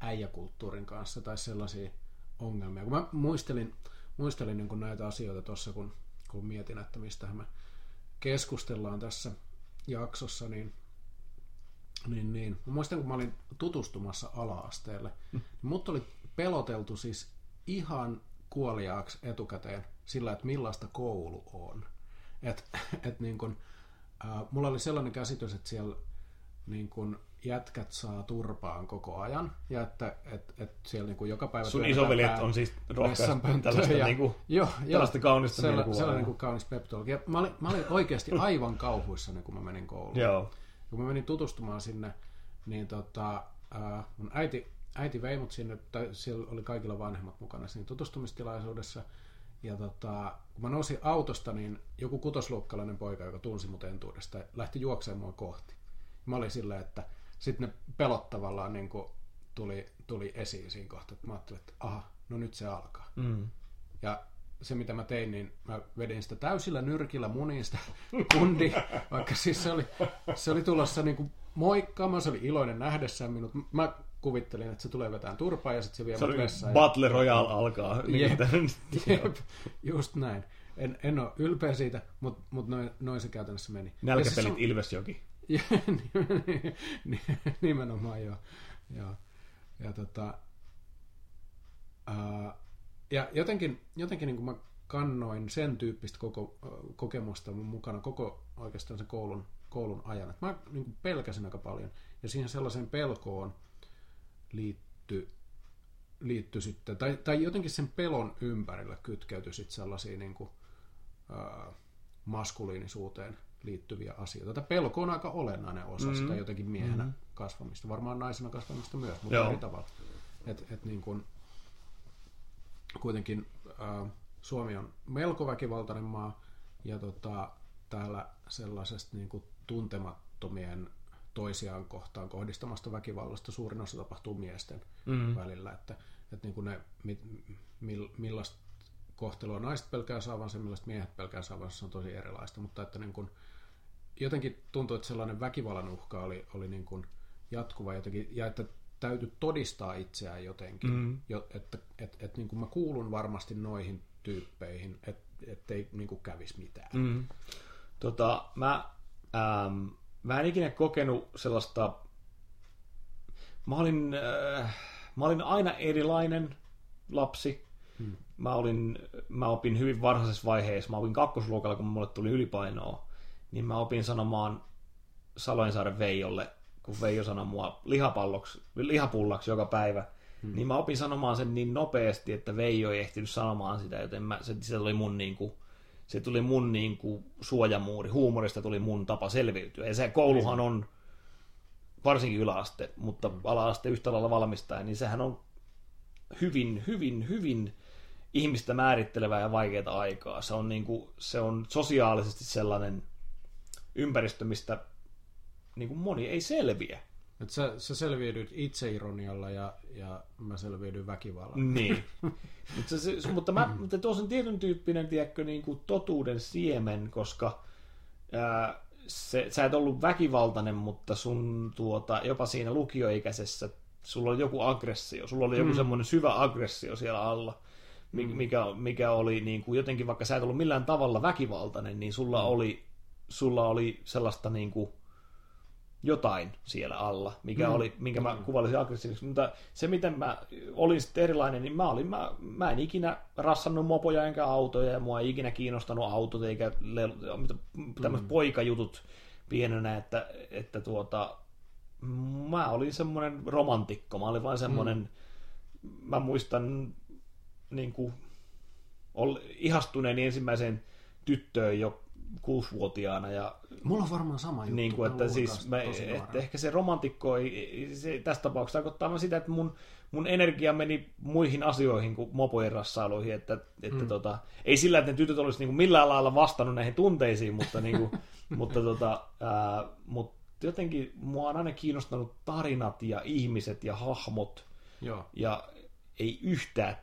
äijäkulttuurin kanssa tai sellaisia ongelmia? Kun mä muistelin, muistelin niin näitä asioita tuossa, kun, kun mietin, että mistä me keskustellaan tässä jaksossa, niin niin, niin. Mä muistan, kun mä olin tutustumassa ala-asteelle, mm. niin mut oli peloteltu siis ihan kuoliaaksi etukäteen sillä, että millaista koulu on. Et, (laughs) et niin kun, äh, mulla oli sellainen käsitys, että siellä niin kun jätkät saa turpaan koko ajan, ja että et, et siellä niin kuin joka päivä... Sun isoveljet on siis rohkeasti tällaista, ja, niin kuin, jo, tällaista kaunista sella, Sellainen niin kuin kaunis peptologi. Mä olin, mä olin oikeasti aivan kauhuissa, kun mä menin kouluun. Joo kun mä menin tutustumaan sinne, niin tota, ää, mun äiti, äiti vei mut sinne, tai siellä oli kaikilla vanhemmat mukana siinä tutustumistilaisuudessa. Ja tota, kun mä nousin autosta, niin joku kutosluokkalainen poika, joka tunsi mut entuudesta, lähti juoksemaan mua kohti. Mä olin silleen, että sitten ne pelot tavallaan niin tuli, tuli esiin siinä kohtaa. Mä ajattelin, että aha, no nyt se alkaa. Mm. Ja se, mitä mä tein, niin mä vedin sitä täysillä nyrkillä muniin sitä (laughs) kundi, vaikka siis se oli, se oli tulossa niin kuin moikkaamaan, se oli iloinen nähdessään minut. Mä kuvittelin, että se tulee vetään turpaa ja sitten se vie se mut vessaan. Battle Royale alkaa. Jep, jep, just näin. en, en ole ylpeä siitä, mutta mut noin, noin se käytännössä meni. Nälkäpelit siis on... Ilvesjoki. (laughs) nimenomaan joo. joo. Ja, tota, ää, ja jotenkin, jotenkin niin kuin mä kannoin sen tyyppistä koko, kokemusta mun mukana koko oikeastaan sen koulun, koulun ajan. Et mä niin kuin pelkäsin aika paljon. Ja siihen sellaiseen pelkoon liittyi liitty sitten, tai, tai jotenkin sen pelon ympärillä kytkeytyi sitten sellaisia niin kuin, ää, maskuliinisuuteen liittyviä asioita. Tämä pelko on aika olennainen osa mm-hmm. sitä jotenkin miehenä mm-hmm. kasvamista, varmaan naisena kasvamista myös, mutta Joo. eri tavalla. Et, et niin kuin, kuitenkin ää, Suomi on melko väkivaltainen maa, ja tota, täällä sellaisesta niin kuin tuntemattomien toisiaan kohtaan kohdistamasta väkivallasta suurin osa tapahtuu miesten mm. välillä, että, että niin kuin ne, mi, mi, millaista kohtelua naiset pelkää saavansa ja millaista miehet pelkää saavansa, se on tosi erilaista, mutta että niin kuin, jotenkin tuntuu, että sellainen väkivallan uhka oli, oli niin kuin jatkuva jotenkin, ja että täytyy todistaa itseään jotenkin, mm. jo, että et, et, niin kuin mä kuulun varmasti noihin tyyppeihin, että ettei niin kuin kävisi mitään. Mm. Tota, mä ähm, mä en ikinä kokenut sellaista, mä olin, äh, mä olin aina erilainen lapsi. Hmm. Mä, olin, mä opin hyvin varhaisessa vaiheessa, mä opin kakkosluokalla, kun mulle tuli ylipainoa, niin mä opin sanomaan Saloinsaaren Veijolle, kun Veijo sanoi mua lihapalloksi, lihapullaksi joka päivä, hmm. niin mä opin sanomaan sen niin nopeasti, että Veijo ei ehtinyt sanomaan sitä, joten mä, se, se oli mun niin kuin, se tuli mun niin kuin, suojamuuri, huumorista tuli mun tapa selviytyä. Ja se kouluhan on, varsinkin yläaste, mutta ala-aste yhtä lailla valmistaa, niin sehän on hyvin, hyvin, hyvin ihmistä määrittelevää ja vaikeaa aikaa. Se on, niin kuin, se on sosiaalisesti sellainen ympäristö, mistä niin kuin moni ei selviä. Et sä, sä selviydyt itseironialla ja, ja mä selviydyn väkivallalla. Niin. (laughs) mutta, se, mutta, mä, mutta tuossa on tietyn tyyppinen tiedätkö, niin kuin totuuden siemen, koska ää, se, sä et ollut väkivaltainen, mutta sun tuota, jopa siinä lukioikäisessä sulla oli joku aggressio, sulla oli joku mm. semmoinen syvä aggressio siellä alla, mikä, mikä oli niin kuin jotenkin, vaikka sä et ollut millään tavalla väkivaltainen, niin sulla mm. oli, sulla oli sellaista niin kuin, jotain siellä alla, mikä mm. oli, minkä mä mm. kuvailisin aggressiiviseksi. Mutta se, miten mä olin sitten erilainen, niin mä, olin, mä, mä en ikinä rassannut mopoja enkä autoja, ja mua ei ikinä kiinnostanut autot eikä tämmöiset mm. poikajutut pienenä, että, että tuota, mä olin semmoinen romantikko, mä olin vain semmoinen, mm. mä muistan niin kuin, ihastuneeni ensimmäiseen tyttöön jo kuusivuotiaana. Ja, Mulla on varmaan sama juttu. Niin kuin, että siis mä, että ehkä se romantikko ei, se, tässä tapauksessa tarkoittaa vaan sitä, että mun, mun energia meni muihin asioihin kuin mopojen rassailuihin, että, että mm. tota, ei sillä, että ne tytöt olisi niin kuin millään lailla vastannut näihin tunteisiin, mutta, niin kuin, (laughs) mutta, tota, ää, mutta jotenkin mua on aina kiinnostanut tarinat ja ihmiset ja hahmot Joo. ja ei yhtään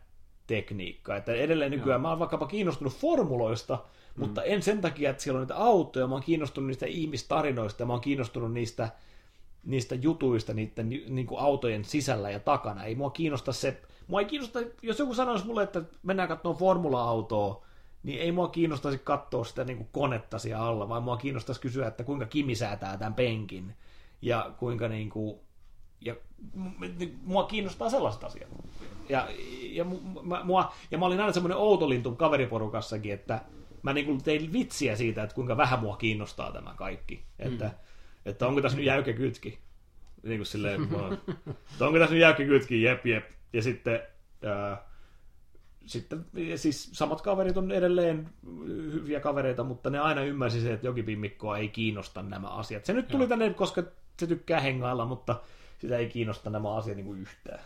tekniikkaa. Että edelleen nykyään Joo. mä oon vaikkapa kiinnostunut formuloista, mutta en sen takia, että siellä on niitä autoja, mä oon kiinnostunut niistä ihmistarinoista, mä oon kiinnostunut niistä, niistä jutuista niiden niin kuin autojen sisällä ja takana. Ei mua kiinnosta se, mua ei kiinnosta, jos joku sanoisi mulle, että mennään katsomaan formula-autoa, niin ei mua kiinnostaisi katsoa sitä niin kuin konetta siellä alla, vaan mua kiinnostaisi kysyä, että kuinka Kimi säätää tämän penkin ja kuinka niin kuin, ja mua kiinnostaa sellaiset asiat. Ja, ja, mua, ja mä olin aina semmoinen outolintu kaveriporukassakin, että mä niin kuin tein vitsiä siitä, että kuinka vähän mua kiinnostaa tämä kaikki. Että, mm. että onko tässä nyt jäykkä kytki? Niin kuin silleen, (laughs) että onko tässä nyt jäykkä kytki? Jep, jep. Ja sitten, ää, sitten ja siis samat kaverit on edelleen hyviä kavereita, mutta ne aina ymmärsi se, että jokipimmikkoa ei kiinnosta nämä asiat. Se nyt tuli tänne, koska se tykkää hengailla, mutta sitä ei kiinnosta nämä asiat niin kuin yhtään.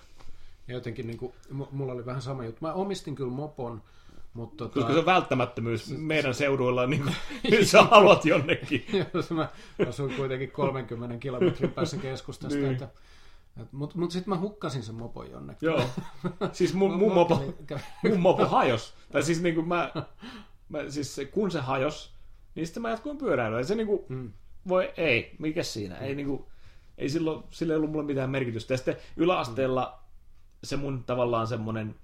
Ja jotenkin niin kuin, mulla oli vähän sama juttu. Mä omistin kyllä mopon, mutta tota... Koska se on välttämättömyys meidän (laughs) seuduilla, niin nyt (laughs) sä haluat jonnekin. (laughs) Jos mä asun kuitenkin 30 kilometrin päässä keskustasta. niin. että, mutta mut sitten mä hukkasin sen mopon jonnekin. Joo, siis mun, mun, mopo, mun mopo hajos. Tai siis niin kuin mä, mä, siis kun se hajos, niin sitten mä jatkuin pyöräilyä. Ja se niin kuin, hmm. voi, ei, mikä siinä? Ei, niin kuin, ei silloin, sillä ei ollut mulle mitään merkitystä. Ja sitten yläasteella se mun tavallaan semmoinen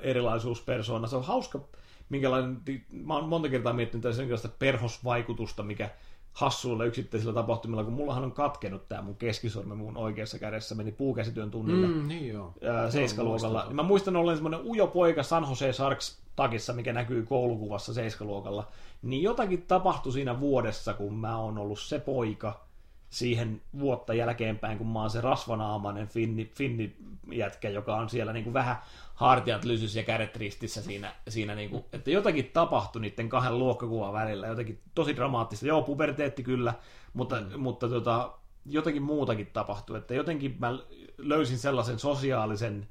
erilaisuuspersona. Se on hauska minkälainen, mä oon monta kertaa miettinyt tässä jonkinlaista perhosvaikutusta, mikä hassuilla yksittäisillä tapahtumilla, kun mullahan on katkenut tämä mun keskisormi mun oikeassa kädessä, meni puukäsityön tunnilla Mm, niin joo. ää, seiskaluokalla. Niin mä muistan olleen semmoinen ujo poika San Jose Sharks takissa, mikä näkyy koulukuvassa seiskaluokalla. Niin jotakin tapahtui siinä vuodessa, kun mä oon ollut se poika siihen vuotta jälkeenpäin, kun mä oon se rasvanaamainen finni, finni jätkä, joka on siellä niin kuin vähän hartiat lysys ja kädet ristissä siinä, siinä niin kuin, että jotakin tapahtui niiden kahden luokkakuvan välillä, jotakin tosi dramaattista. Joo, puberteetti kyllä, mutta, mm. mutta tota, jotakin muutakin tapahtui, että jotenkin mä löysin sellaisen sosiaalisen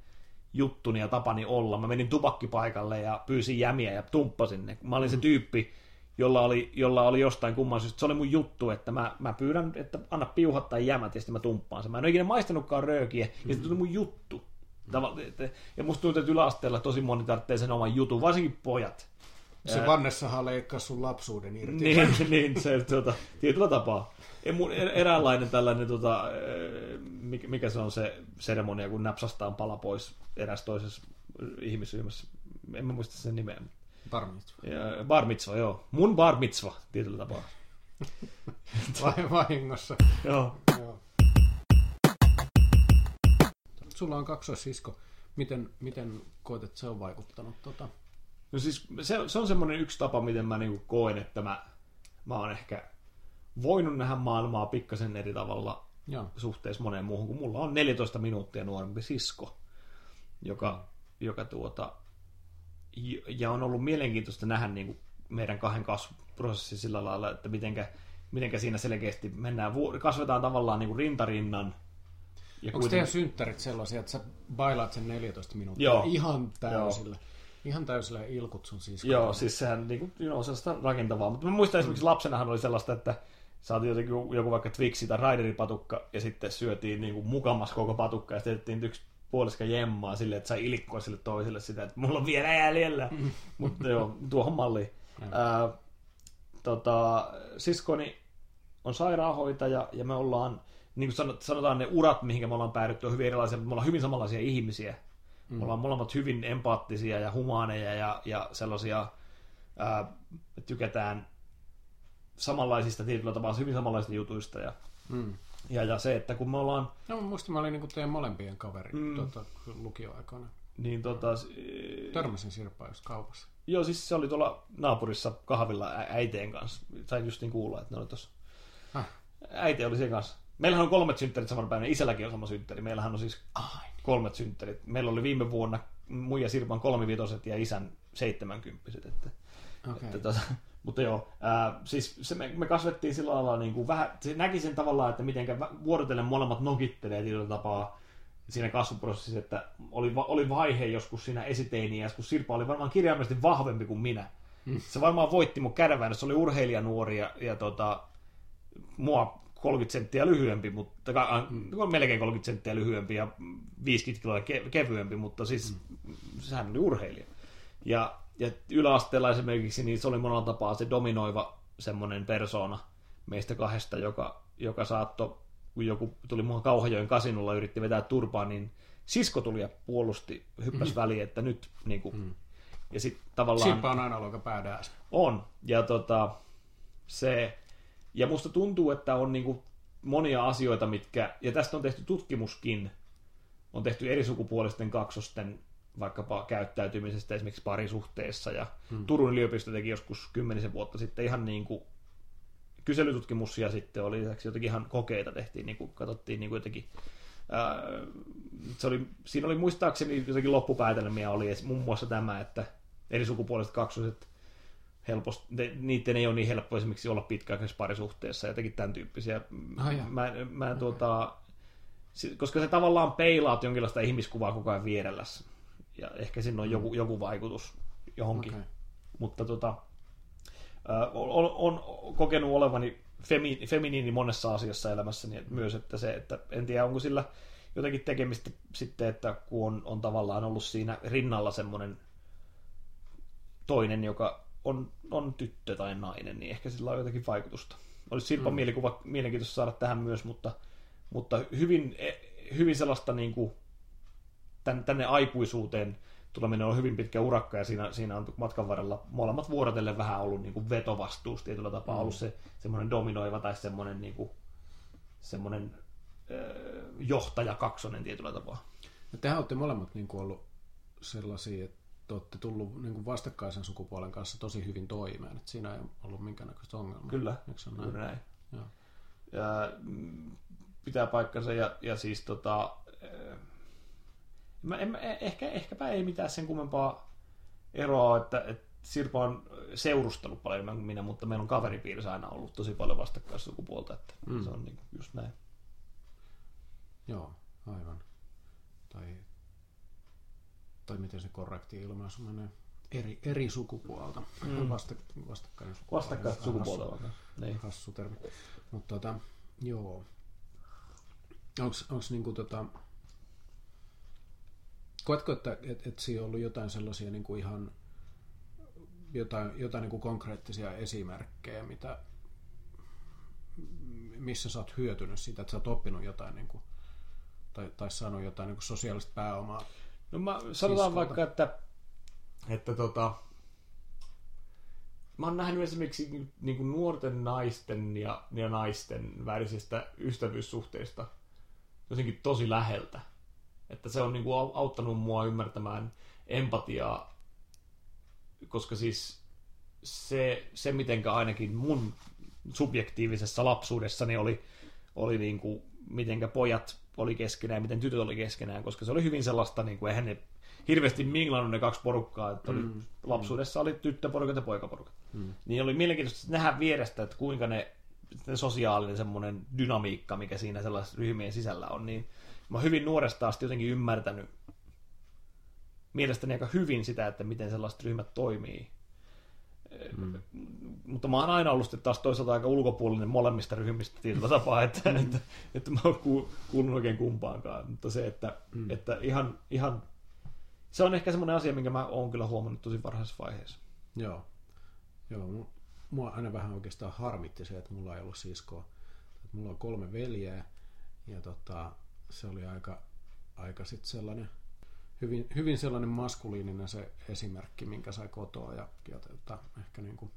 juttuni ja tapani olla. Mä menin tupakkipaikalle ja pyysin jämiä ja tumppasin ne. Mä olin se tyyppi, jolla oli, jolla oli jostain kumman syystä. Se oli mun juttu, että mä, mä pyydän, että anna piuhat tai jämät ja sitten mä tumppaan sen. Mä en ole ikinä maistanutkaan röökiä ja se tuli mun juttu. Ja musta tuntuu, että yläasteella tosi moni tarvitsee sen oman jutun, varsinkin pojat. Se Vannessahan leikkasi sun lapsuuden irti. Niin, (laughs) niin se tuota, tietyllä tapaa. Er- eräänlainen tällainen, mikä, mikä se on se seremonia, kun napsastaan pala pois eräs toisessa ihmisryhmässä. En mä muista sen nimeä. Varmasti. Ja bar mitzva, joo. Mun bar mitzva, tietyllä tapaa. (laughs) Vai, vahingossa. Joo. Joo. Sulla on kaksoissisko. Miten, miten koet, että se on vaikuttanut? Tota? No siis se, se on semmoinen yksi tapa, miten mä niinku koen, että mä, mä oon ehkä voinut nähdä maailmaa pikkasen eri tavalla Joo. suhteessa moneen muuhun, kun mulla on 14 minuuttia nuorempi sisko, joka, joka tuota, ja on ollut mielenkiintoista nähdä niin kuin meidän kahden kasvuprosessi sillä lailla, että mitenkä, mitenkä siinä selkeästi mennään, kasvetaan tavallaan niin kuin rintarinnan. Ja Onko teidän synttärit sellaisia, että sä bailaat sen 14 minuuttia Joo. ihan täysillä? Ihan täysillä ilkut sun siskolle? Joo, siis sehän niin kuin, you know, sellaista rakentavaa. Mutta mä muistan esimerkiksi lapsenahan oli sellaista, että saatiin jotenkin joku vaikka Twixi tai Raideripatukka ja sitten syötiin niin kuin mukamas koko patukka ja sitten yksi puoliska jemmaa silleen, että sai ilikkoa sille toiselle sitä, että mulla on vielä jäljellä. Mutta joo, tuohon malliin. Ää, tota, siskoni on sairaanhoitaja ja me ollaan, niin kuin sanot- sanotaan ne urat, mihin me ollaan päädytty, on hyvin erilaisia, mutta me ollaan hyvin samanlaisia ihmisiä. Mm. Me ollaan molemmat hyvin empaattisia ja humaaneja ja, ja sellaisia, ää, tykätään samanlaisista tietyllä tapaa hyvin samanlaisista jutuista. Ja, Mm. Ja, ja se, että kun me ollaan, No, mä muistin, mä olin niinku teidän molempien kaveri Mm. tota, lukioaikana. niin tota, Törmäsin Sirpaa just kaupassa. joo siis se oli tuolla naapurissa kahvilla äiteen kanssa. Sain justiin kuulla, että ne oli tuossa. Häh? Äiti oli sen kanssa. Meillähän on kolmet synttärit samana päivänä, isälläkin on sama synttäri. Meillähän on siis Ai. kolmet synttärit. Meillä oli viime vuonna muija Sirpan kolmivitoset ja isän seitsemänkymppiset. Että, Okei. että tota, mutta joo, ää, siis se me, me kasvettiin sillä lailla niin kuin vähän, se näki sen tavallaan, että miten vuorotellen molemmat nokittelee tietyllä tapaa siinä kasvuprosessissa, että oli, oli vaihe joskus siinä esiteiniässä, kun Sirpa oli varmaan kirjaimellisesti vahvempi kuin minä. Se varmaan voitti mun kädeväännössä, se oli urheilijanuori ja, ja tota, mua 30 senttiä lyhyempi, mutta ka- mm. melkein 30 senttiä lyhyempi ja 50 kiloa ke- kevyempi, mutta siis mm. sehän oli urheilija. Ja, ja yläasteella esimerkiksi, niin se oli monella tapaa se dominoiva semmoinen persona meistä kahdesta, joka, joka saattoi, kun joku tuli muun Kauhajoen kasinolla ja yritti vetää turpaa, niin sisko tuli ja puolusti, hyppäsi mm. väliin, että nyt niin kuin, mm. ja sitten tavallaan... Sirpa on aina ollut aika. On. Ja tota, se, ja musta tuntuu, että on niinku monia asioita, mitkä, ja tästä on tehty tutkimuskin, on tehty eri sukupuolisten kaksosten vaikkapa käyttäytymisestä esimerkiksi parisuhteessa, ja hmm. Turun yliopisto teki joskus kymmenisen vuotta sitten ihan niin kuin kyselytutkimus, ja sitten oli lisäksi jotenkin ihan kokeita tehtiin, niin kuin katsottiin niin kuin jotenkin ää, se oli, siinä oli muistaakseni jotenkin loppupäätelmiä oli muun muassa tämä, että eri sukupuoliset kaksoset helposti, niiden ei ole niin helppo esimerkiksi olla pitkäaikaisessa parisuhteessa, jotenkin tämän tyyppisiä. Ah, joo. mä, mä okay. tuota, koska se tavallaan peilaat jonkinlaista ihmiskuvaa koko ajan vierellässä. Ja ehkä siinä on joku, joku vaikutus johonkin. Okei. Mutta tota, on, on kokenut olevani femi, feminiini monessa asiassa elämässäni että myös, että se, että en tiedä onko sillä jotenkin tekemistä sitten, että kun on, on tavallaan ollut siinä rinnalla semmoinen toinen, joka on, on tyttö tai nainen, niin ehkä sillä on jotakin vaikutusta. Olisi Sirpan mm. mielikuva mielenkiintoista saada tähän myös, mutta, mutta hyvin, eh, hyvin sellaista niin kuin, tänne aikuisuuteen tuleminen on hyvin pitkä urakka, ja siinä, siinä on matkan varrella molemmat vuorotellen vähän ollut niin kuin vetovastuus tietyllä tapaa, mm. ollut se semmoinen dominoiva tai semmoinen, niin kuin, semmoinen äh, johtaja kaksonen tietyllä tapaa. Ja tehän olette molemmat niin kuin ollut sellaisia, että te olette tullut niin kuin vastakkaisen sukupuolen kanssa tosi hyvin toimeen, että siinä ei ollut minkäännäköistä ongelmaa. Kyllä, Eikö se juuri näin? näin. Joo. Ja, mm, pitää paikkansa ja, ja siis tota, mä, en, mä- ehkä, ehkäpä ei mitään sen kummempaa eroa, että, että Sirpa on seurustellut paljon enemmän kuin minä, mutta meillä on kaveripiirissä aina ollut tosi paljon vastakkaissukupuolta, että Mm. se on niin, just näin. Joo, aivan. Tai, tai miten se korrekti ilmaisu menee? Eri, eri sukupuolta. Mm. Vasta, vastakkainen sukupuoli. Vastakkaista sukupuolta. Hassu. Niin. hassu termi. Mutta tota, joo. Onks niinku tota... Koetko, että et, et siinä on ollut jotain sellaisia niinku ihan jotain, jotain niinku konkreettisia esimerkkejä, mitä, missä sä oot hyötynyt siitä, että sä oot oppinut jotain niinku, tai, tai saanut jotain niinku sosiaalista pääomaa. No mä sanotaan Siskolta. vaikka, että, että tota, mä oon nähnyt esimerkiksi niin kuin nuorten naisten ja, ja naisten välisistä ystävyyssuhteista jotenkin tosi läheltä. Että se on niin kuin au- auttanut mua ymmärtämään empatiaa, koska siis se, se mitenkä ainakin mun subjektiivisessa lapsuudessani oli, oli niin kuin, mitenkä pojat oli keskenään, miten tytöt oli keskenään, koska se oli hyvin sellaista, niin kuin, eihän ne hirveästi minglannut ne kaksi porukkaa, että oli, mm. lapsuudessa oli tyttöporukat ja poikaporukat. Mm. Niin oli mielenkiintoista nähdä vierestä, että kuinka ne, ne sosiaalinen semmoinen dynamiikka, mikä siinä sellaisessa ryhmien sisällä on, niin mä oon hyvin nuoresta asti jotenkin ymmärtänyt mielestäni aika hyvin sitä, että miten sellaiset ryhmät toimii. Mm. Mutta mä oon aina ollut sitten taas toisaalta aika ulkopuolinen molemmista ryhmistä tietyllä (laughs) tapaa, että, mm. että, että mä oon ku- kuulunut oikein kumpaankaan. Mutta se, että, mm. että ihan, ihan, se on ehkä semmoinen asia, minkä mä oon kyllä huomannut tosi varhaisessa vaiheessa. Joo. Joo, mu- mua aina vähän oikeastaan harmitti se, että mulla ei ollut siskoa. Että mulla on kolme veljeä ja tota, se oli aika, aika sit sellainen, hyvin, hyvin sellainen maskuliininen se esimerkki, minkä sai kotoa ja, ja tota, ehkä niin kuin,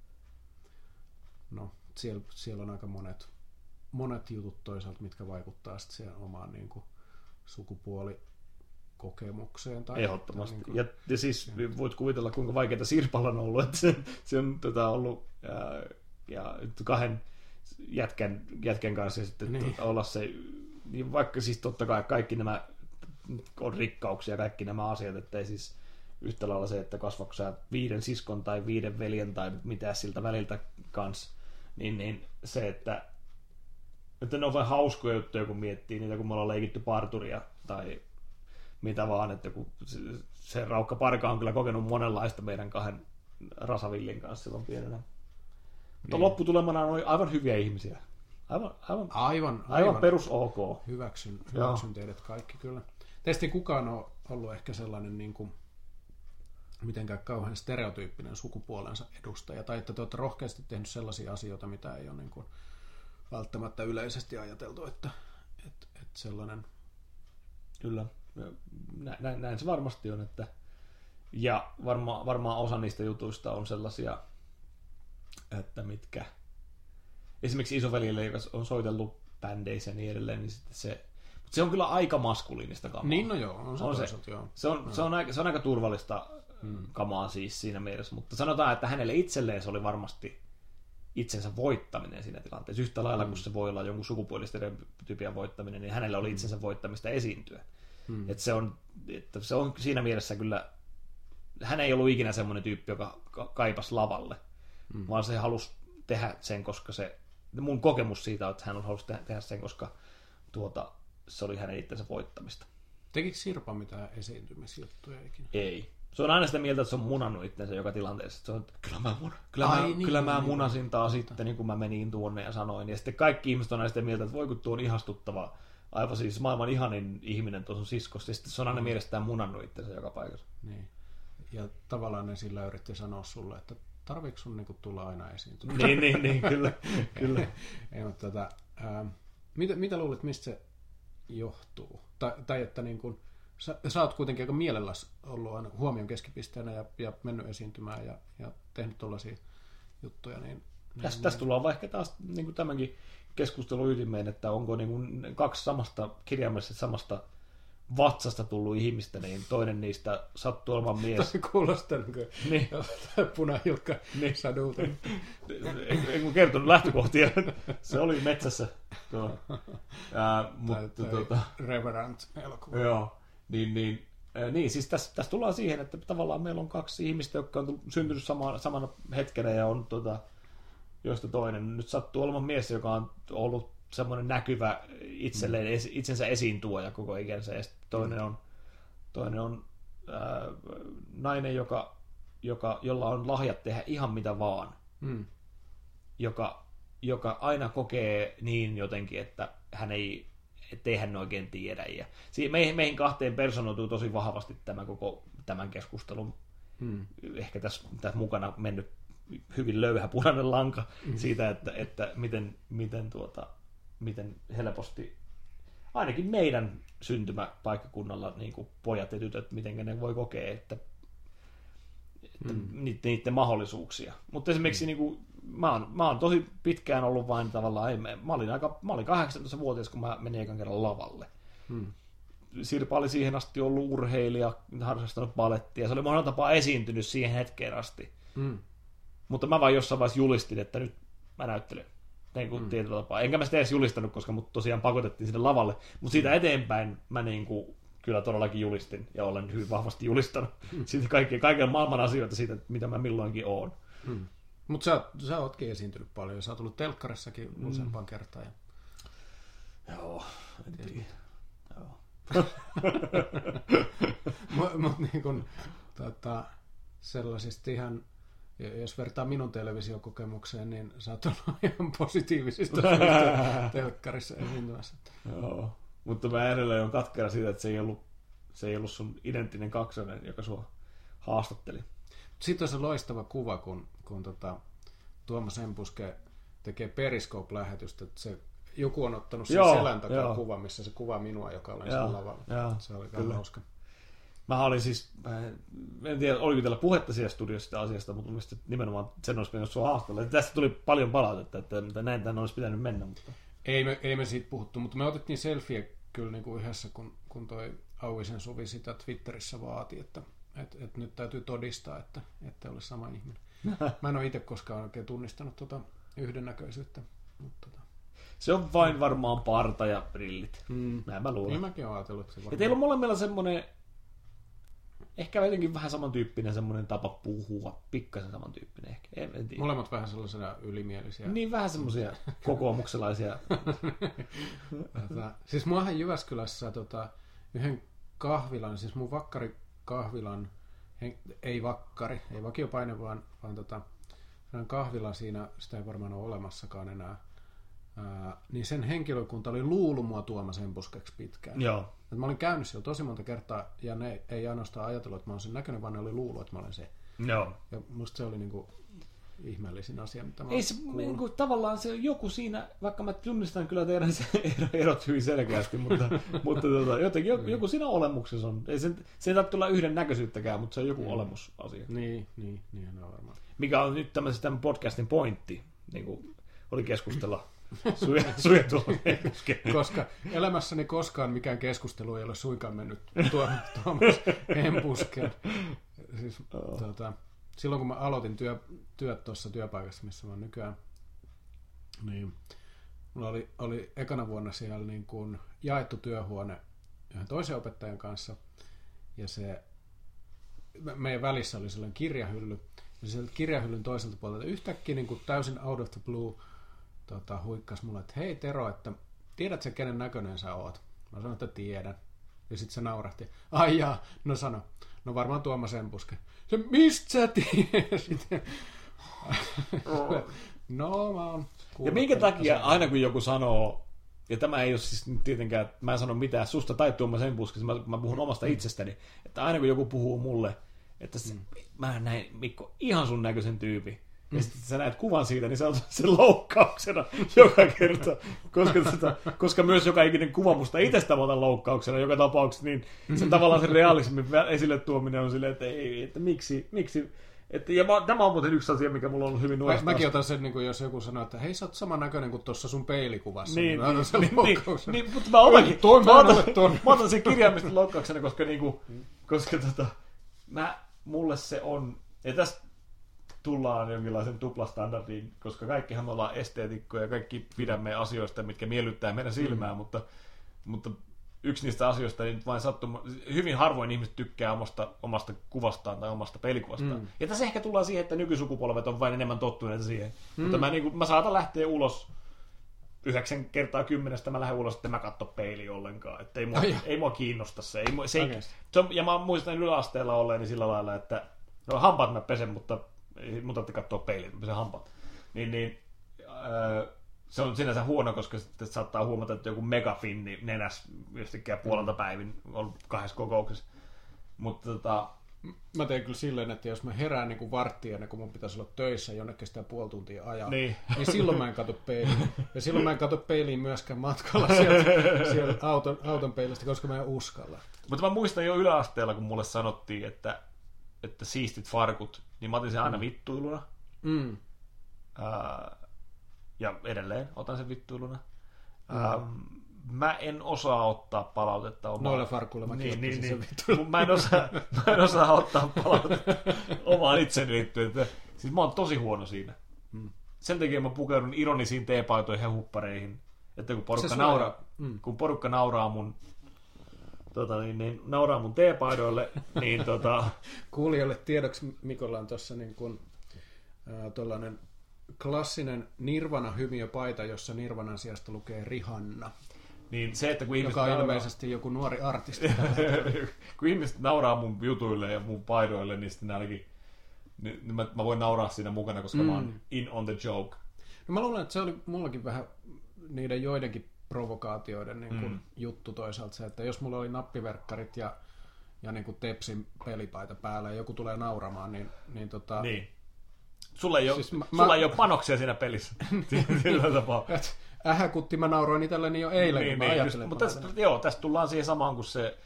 no, siellä, siellä on aika monet, monet jutut toisaalta, mitkä vaikuttaa sitten siihen omaan niin kuin, sukupuolikokemukseen. Tai, Ehdottomasti. Tai, niin kuin, Ja, ja siis voit kuvitella, kuinka vaikeaa Sirpalla on ollut, että se, se on tota, ollut ää, ja kahden jätkän, jätkän kanssa sitten Niin. niin. tota, olla se, niin vaikka siis totta kai kaikki nämä on rikkauksia, kaikki nämä asiat, että ei siis yhtä lailla se, että kasvako sä viiden siskon tai viiden veljen tai mitä siltä väliltä kanssa, niin, niin se, että, että ne on vain hauskoja juttuja, kun miettii niitä, kun me ollaan leikitty parturia tai mitä vaan, että kun se, se Raukka Parka on kyllä kokenut monenlaista meidän kahden Rasavillin kanssa silloin pienenä. Mutta Niin. niin. lopputulemana on aivan hyviä ihmisiä. Aivan, aivan, Aivan, aivan, perus ok. Hyväksyn, hyväksyn teidät kaikki kyllä. Teistä ei kukaan ole ollut ehkä sellainen niin kuin, mitenkään kauhean stereotyyppinen sukupuolensa edustaja, tai että te olette rohkeasti tehnyt sellaisia asioita, mitä ei ole niin kuin, välttämättä yleisesti ajateltu, että, että, että sellainen... Kyllä. Nä, näin, näin se varmasti on. Että... Ja varma, varmaan osa niistä jutuista on sellaisia, että mitkä... Esimerkiksi isoveljelle, joka on soitellut bändeissä ja niin edelleen, niin sitten se... Mutta se on kyllä aika maskuliinista kamaa. Niin, no joo, on se, On se. toisaalta, joo. Se on, se, on aika, se on aika turvallista hmm. kamaa siis siinä mielessä, mutta sanotaan, että hänelle itselleen se oli varmasti itsensä voittaminen siinä tilanteessa. Yhtä lailla Hmm. kuin se voi olla jonkun sukupuolistereotypian voittaminen, niin hänellä oli itsensä voittamista esiintyä. Hmm. Että se, on, että se on siinä mielessä kyllä, hän ei ollut ikinä semmoinen tyyppi, joka ka- kaipas lavalle, hmm. vaan se halusi tehdä sen, koska se, mun kokemus siitä on, että hän halusi tehdä, tehdä sen, koska tuota, se oli hänen itsensä voittamista. Tekikö Sirpa mitään esiintymisjuttuja ikinä? Ei. Se on aina sitä mieltä, että se on munannut itsensä joka tilanteessa. Se on, että kyllä mä, mun, kyllä Ai mä, niin, kyllä mä niin, munasin taas sitten, niin kun mä menin tuonne ja sanoin. Ja sitten kaikki ihmiset on aina sitä mieltä, että voi kun tuo on ihastuttava, aivan siis maailman ihanin ihminen tuossa on siskossa. Ja sitten se on aina mielestään munannut itsensä joka paikassa. Niin. Ja tavallaan ne sillä yritti sanoa sulle, että tarviiko sun niinku tulla aina esiintyä? (laughs) niin, niin, niin, kyllä. kyllä. Ei, mutta tota, ää, mitä, mitä luulet, mistä se johtuu? Tai, tai että niin kuin, sä, sä oot kuitenkin aika mielelläs ollut aina huomion keskipisteenä ja, ja mennyt esiintymään ja, ja tehnyt tuollaisia juttuja, niin... Tästä, tästä tullaan vaikka taas niin kuin tämänkin keskustelun ytimeen, että onko niin kuin kaksi samasta kirjaimellisesti samasta vatsasta tullut ihmistä, niin toinen niistä sattuu olemaan mies. Toi kuulostaa niin kuin Niin. (laughs) punahilkka Niin. sadulta. en, en kertonut lähtökohtia. Se oli metsässä. Tuo. Ää, mutta toi tota, Reverend elokuva. joo, niin, niin, ää, niin siis tässä, tässä tullaan siihen, että tavallaan meillä on kaksi ihmistä, jotka on syntynyt sama, samana hetkenä ja on tota, joista toinen nyt sattuu olemaan mies, joka on ollut semmoinen näkyvä itselleen, mm. itsensä esiin tuoja koko ikänsä ja toinen on, toinen on ää, nainen, joka, joka, jolla on lahjat tehdä ihan mitä vaan Mm. joka, joka aina kokee niin jotenkin, että hän ei, ettei hän oikein tiedä. Ja meihin, meihin kahteen personoituu tosi vahvasti tämä koko tämän keskustelun Mm. ehkä tässä, tässä mukana mennyt hyvin löyhä punainen lanka Mm. siitä, että, että miten, miten, tuota, miten helposti ainakin meidän syntymäpaikkakunnalla niin kuin pojat ja tytöt, miten ne voi kokea, että, että Mm. niiden, niiden mahdollisuuksia. Mutta esimerkiksi niin kuin, mä, oon, mä oon tosi pitkään ollut vain tavallaan, ei, mä, olin aika, mä olin 18-vuotias, kun mä menin ekan kerran lavalle. Mm. Sirpa oli siihen asti ollut urheilija, harrastanut balettia, se oli monella tapaa esiintynyt siihen hetkeen asti. Mm. Mutta mä vaan jossain vaiheessa julistin, että nyt mä näyttelen. Niin kuin mm. tietyllä tapaa. Enkä mä sitä edes julistanut, koska mut tosiaan pakotettiin sinne lavalle. Mutta siitä eteenpäin mä niin kuin kyllä todellakin julistin ja olen hyvin vahvasti julistanut siitä kaikkea, kaiken maailman asioita siitä, mitä mä milloinkin oon. Mm. Mutta sä, sä ootkin esiintynyt paljon. Sä oot ollut telkkarissakin Mm. useampaan kertaan. Ja... Joo, en tiedä. Joo. Mutta (laughs) mut niin kun, tota, sellaisista ihan, jos vertaa minun televisiokokemukseen, niin sä oot ollut (laughs) ihan positiivisista (laughs) telkkarissa esiintymässä. Joo. Mutta mä edelleen on katkera siitä, että se ei ollut, se ei ollut sun identtinen kaksonen, joka sua haastatteli. Sitten on se loistava kuva, kun, kun tota, Tuomas Empuske tekee Periscope-lähetystä, että se, joku on ottanut sen Joo, selän takaa joo. kuva, missä se kuvaa minua, joka olen Joo, sen lavalla. joo, se oli kyllä hauska. Mä olin siis, mä en tiedä, oliko teillä puhetta siellä studiossa sitä asiasta, mutta mielestäni nimenomaan sen olisi pitänyt sua haastella. Ja Tästä tuli paljon palautetta, että että näin tämän olisi pitänyt mennä, mutta Ei me, ei me siitä puhuttu, mutta me otettiin selfie kyllä niin kuin yhdessä, kun, kun toi Auisen Suvi sitä Twitterissä vaati, että et, et nyt täytyy todistaa, että ette ole sama ihminen. (laughs) Mä en ole itse koskaan oikein tunnistanut tuota yhdennäköisyyttä. Mutta tota. se on vain varmaan parta ja brillit. mm. Näin mä Niin luulen. mäkin olen ajatellut, että se Ja varmaan... teillä on molemmilla semmoinen, ehkä jotenkin vähän samantyyppinen semmoinen tapa puhua, pikkasen samantyyppinen ehkä, en, en tiedä. Molemmat vähän sellaisena ylimielisiä. Niin vähän semmoisia (laughs) kokoomukselaisia. Tota, siis muahan Jyväskylässä tota, yhden kahvilan, siis mun vakkari kahvilan, ei vakkari, ei vakiopaine, vaan, vaan tota, kahvila siinä, sitä ei varmaan ole olemassakaan enää, ää, niin sen henkilökunta oli luullut mua Tuomas Empuskeksi pitkään. Joo. Et mä olin käynyt siellä tosi monta kertaa, ja ne ei ainoastaan ajatellut, että mä olen sen näköinen, vaan ne oli luullut, että mä olen se. Joo. Ja musta se oli niinku ihmeellisin asia, mitä mä Ei se, niin kuin, tavallaan se joku siinä, vaikka mä tunnistan kyllä teidän se ero- erot hyvin selkeästi, mutta, (laughs) mutta tota, jotenkin joku, joku siinä olemuksessa on. Ei se, se ei tarvitse olla yhden näköisyyttäkään, mutta se on joku olemusasia. Niin, niin, niin on varmaan. Mikä on nyt tämmöisen tämän podcastin pointti, niin kuin oli keskustella tuolla Koska elämässäni koskaan mikään keskustelu ei ole suinkaan mennyt tuo, Tuomas. Siis, tuota, silloin kun mä aloitin työ, työt tuossa työpaikassa, missä mä oon nykyään, niin mulla oli, oli ekana vuonna siellä niin kuin jaettu työhuone yhden toisen opettajan kanssa. Ja se me- meidän välissä oli sellainen kirjahylly. Ja sieltä kirjahyllyn toiselta puolelta yhtäkkiä niin kuin täysin out of the blue tota, huikkas mulle, että hei Tero, että tiedätkö kenen näköinen sä oot? Mä sanoin, että tiedän. Ja sitten se naurahti. Ai jaa, no sano. No varmaan Tuomas Empuske. Se, mistä sä tiesit? no mä oon Ja minkä takia se- aina kun joku sanoo, ja tämä ei ole siis nyt tietenkään, että mä en sano mitään susta tai Tuomas Empuskista, mä, mä puhun omasta itsestäni, että aina kun joku puhuu mulle, että se, mä näin Mikko ihan sun näköisen tyypin, ja sitten sä näet kuvan siitä, niin sä otat (laughs) sen loukkauksena joka kerta, koska, tota, koska myös joka ikinen kuva musta itsestä otan loukkauksena joka tapauksessa, niin se tavallaan se realismin esille tuominen on silleen, että ei, että miksi, miksi että, ja mä, tämä on muuten yksi asia, mikä mulla on ollut hyvin nuoresta. Mä, mäkin otan sen, niin kuin jos joku sanoo, että hei, sä oot samannäköinen kuin tuossa sun peilikuvassa. Niin, niin, niin, niin, niin, niin, mutta mä otankin, Toi mä otan, ton. mä otan sen kirjaimista loukkauksena, koska, niinku, koska tota, mä, mulle se on, ja tässä tullaan jonkinlaisen tuplastandardiin, koska kaikkihan me ollaan esteetikkoja ja kaikki pidämme asioista, mitkä miellyttää meidän silmää, mm. mutta, mutta yksi niistä asioista niin vain sattuma, hyvin harvoin ihmiset tykkää omasta, omasta kuvastaan tai omasta pelikuvastaan. Mm. Ja tässä ehkä tullaan siihen, että nykysukupolvet on vain enemmän tottuneita siihen. Mm. Mutta mä, niin kuin, mä saatan lähteä ulos yhdeksän kertaa kymmenestä mä lähden ulos, että mä katso peili ollenkaan. Että ei, mua, Ai ei mua kiinnosta se. Ei, mua- se, Oikeesti? se on, ja mä muistan yläasteella olleeni sillä lailla, että no hampaat mä pesen, mutta ei mun tarvitse katsoa peiliin, mä pesen hampaat. Niin, niin öö, se on sinänsä huono, koska sitten saattaa huomata, että joku megafinni nenäs jostain puolelta päivin on kahdessa kokouksessa. Mutta tota, Mä teen kyllä silleen, että jos mä herään niin kuin varttia ennen kuin mun pitäisi olla töissä jonnekin sitä puoli tuntia ajaa, Niin. niin silloin mä en katso peiliin. Ja silloin mä en katso peiliin myöskään matkalla sieltä, sieltä auton, auton peilistä, koska mä en uskalla. Mutta mä muistan jo yläasteella, kun mulle sanottiin, että, että siistit farkut, niin mä otin sen aina vittuiluna. Mm. Ää, ja edelleen otan sen vittuiluna. Ää, mä en osaa ottaa palautetta omaan. Noilla farkuilla mä niin, niin, niin. sen vittuilun. Mä, en osaa, (laughs) mä en osaa ottaa palautetta omaan itseni liittyen. Siis mä oon tosi huono siinä. Mm. Sen takia mä pukeudun ironisiin teepaitoihin ja huppareihin. Että kun porukka, nauraa, Mm. kun porukka nauraa mun tota, niin, niin, nauraa mun teepaidoille, niin tota, (laughs) Kuulijoille tiedoksi Mikolla on tuossa niin kuin, äh, tuollainen klassinen Nirvana-hymiöpaita, jossa Nirvanan sijasta lukee Rihanna, niin se, että kun ihmiset, joka on nauraa, ilmeisesti joku nuori artisti. (laughs) kun ihmiset nauraa mun jutuille ja mun paidoille, niin sitten ainakin niin niin mä, mä, voin nauraa siinä mukana, koska mm. mä oon in on the joke. No mä luulen, että se oli mullakin vähän niiden joidenkin provokaatioiden niin kuin Mm. juttu toisaalta se, että jos mulla oli nappiverkkarit ja, ja niin kuin Tepsin pelipaita päällä ja joku tulee nauramaan, niin, niin, tota, Niin. Sulla ei, ole, Siis mä- sulla mä- ei ole panoksia siinä pelissä. (laughs) Sillä tapaa. ähäkutti mä nauroin itselleni jo eilen, kun mä just, ajattelin. mutta tästä, joo, tästä tullaan siihen samaan kuin se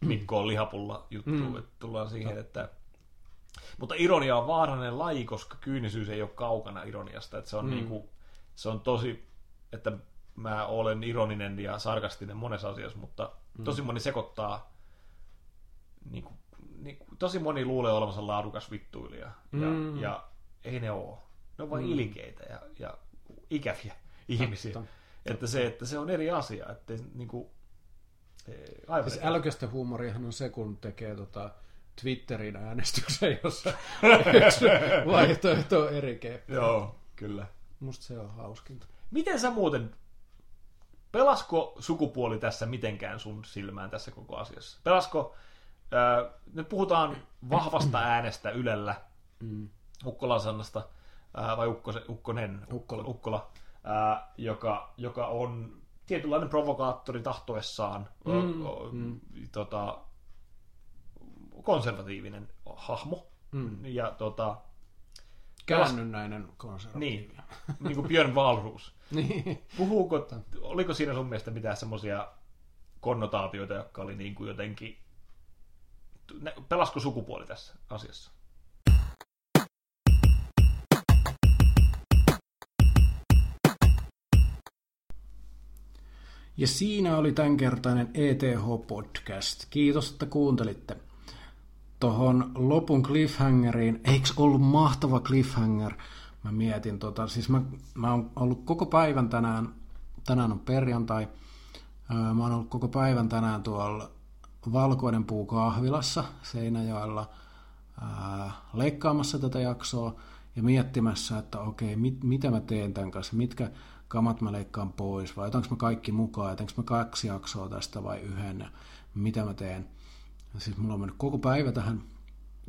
Mikko on lihapulla juttu. Mm. Että tullaan siihen, että... Mutta ironia on vaarallinen laji, koska kyynisyys ei ole kaukana ironiasta. Että se on, mm. niinku, se on tosi, että mä olen ironinen ja sarkastinen monessa asiassa, mutta mm. tosi moni sekoittaa niinku, niinku, tosi moni luulee olevansa laadukas vittuilija. Ja, Mm. ja ei ne ole. Ne on vain mm. ilkeitä ja, ja ikäviä (laughs) ihmisiä. Totta. Että se, että se on eri asia. Että niinku, eh, aivan Siis älykästä huumoriahan on se, kun tekee tota Twitterin äänestyksen, jossa yksi (laughs) vaihtoehto on eri keppi. Joo, kyllä. Musta se on hauskinta. Miten sä muuten, pelasko sukupuoli tässä mitenkään sun silmään tässä koko asiassa? Pelasko, äh, nyt puhutaan vahvasta äänestä Ylellä, Mm. Ukkolan Sannasta, äh, vai Ukkose, Ukkonen, Ukkola. Ukkola äh, joka, joka on tietynlainen provokaattori tahtoessaan, Mm, o, o, mm. Tota, konservatiivinen hahmo. Mm. Ja tota, Käännynnäinen konservatiivi. niin, niin kuin Björn Wahlroos. (laughs) niin. Puhuuko, oliko siinä sun mielestä mitään semmoisia konnotaatioita, jotka oli niin kuin jotenkin, pelasko sukupuoli tässä asiassa? Ja siinä oli tämänkertainen ETH-podcast. Kiitos, että kuuntelitte. Tuohon lopun cliffhangeriin, eikö ollut mahtava cliffhanger? Mä mietin tota, siis mä, mä oon ollut koko päivän tänään, tänään on perjantai, Öö, mä oon ollut koko päivän tänään tuolla Valkoinen puu kahvilassa Seinäjoella ää, leikkaamassa tätä jaksoa ja miettimässä, että okei, mit, mitä mä teen tämän kanssa, mitkä kamat mä leikkaan pois, vai otanko mä kaikki mukaan, otanko mä kaksi jaksoa tästä vai yhden, ja mitä mä teen. Ja siis mulla on mennyt koko päivä tähän,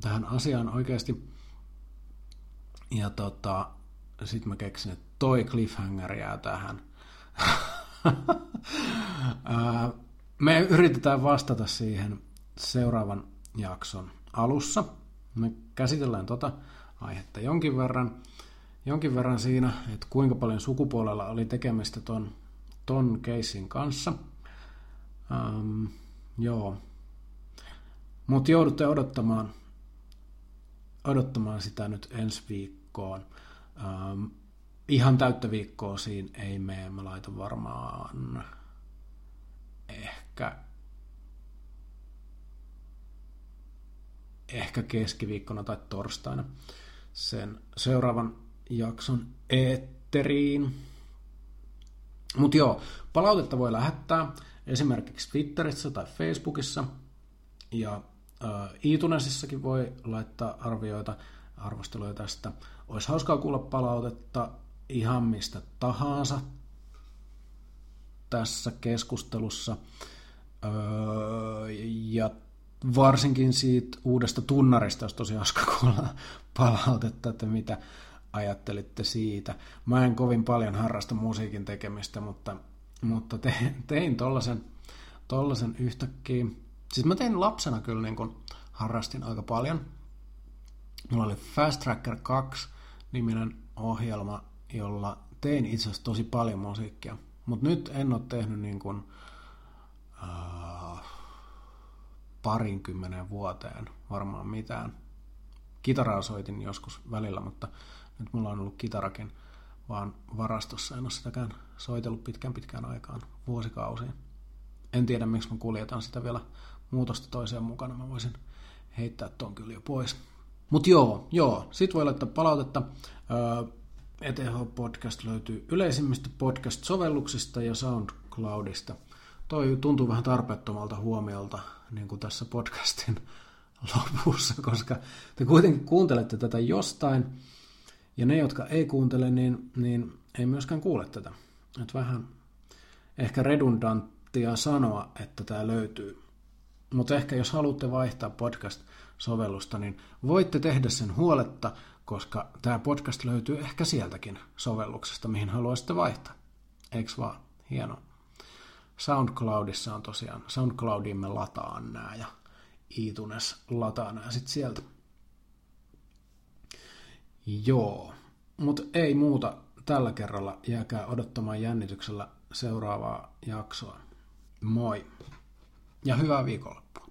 tähän asiaan oikeasti. Ja tota, sit mä keksin, että toi cliffhanger jää tähän. (laughs) Me yritetään vastata siihen seuraavan jakson alussa. Me käsitellään tota aihetta jonkin verran. jonkin verran siinä, että kuinka paljon sukupuolella oli tekemistä ton, ton keissin kanssa. Um, joo. Mutta joudutte odottamaan, odottamaan sitä nyt ensi viikkoon. Um, ihan täyttä viikkoa siinä ei mene. Mä laitan varmaan ehkä ehkä keskiviikkona tai torstaina sen seuraavan jakson eetteriin. Mutta joo, palautetta voi lähettää esimerkiksi Twitterissä tai Facebookissa. Ja iTunesissakin voi laittaa arvioita, arvosteluja tästä. Olisi hauskaa kuulla palautetta ihan mistä tahansa tässä keskustelussa. Öö, ja varsinkin siitä uudesta tunnarista, jos tosi hauska kuulla palautetta, että mitä ajattelitte siitä. Mä en kovin paljon harrasta musiikin tekemistä, mutta, mutta tein, tein tollasen, tollasen yhtäkkiä. Siis mä tein lapsena kyllä niin kun harrastin aika paljon. Mulla oli Fast Tracker 2 niminen ohjelma, jolla tein itse asiassa tosi paljon musiikkia. Mutta nyt en ole tehnyt niin kuin, äh, parinkymmenen vuoteen varmaan mitään. Kitaraa soitin joskus välillä, mutta nyt mulla on ollut kitarakin vaan varastossa. En ole sitäkään soitellut pitkään pitkään aikaan, vuosikausiin. En tiedä, miksi mä kuljetan sitä vielä muutosta toiseen mukana. Mä voisin heittää ton kyllä jo pois. Mut joo, joo. Sit voi laittaa palautetta. Öö, ETH Podcast löytyy yleisimmistä podcast-sovelluksista ja SoundCloudista. Toi tuntuu vähän tarpeettomalta huomiolta niin kuin tässä podcastin (laughs) lopussa, koska te kuitenkin kuuntelette tätä jostain, ja ne, jotka ei kuuntele, niin, niin ei myöskään kuule tätä. Et vähän ehkä redundanttia sanoa, että tämä löytyy. Mutta ehkä jos haluatte vaihtaa podcast-sovellusta, niin voitte tehdä sen huoletta, koska tämä podcast löytyy ehkä sieltäkin sovelluksesta, mihin haluaisitte vaihtaa. Eiks vaan? Hienoa. SoundCloudissa on tosiaan, SoundCloudiin me lataan nämä ja iTunes lataa nämä sitten sieltä. Joo, mutta ei muuta tällä kerralla. Jääkää odottamaan jännityksellä seuraavaa jaksoa. Moi ja hyvää viikonloppua.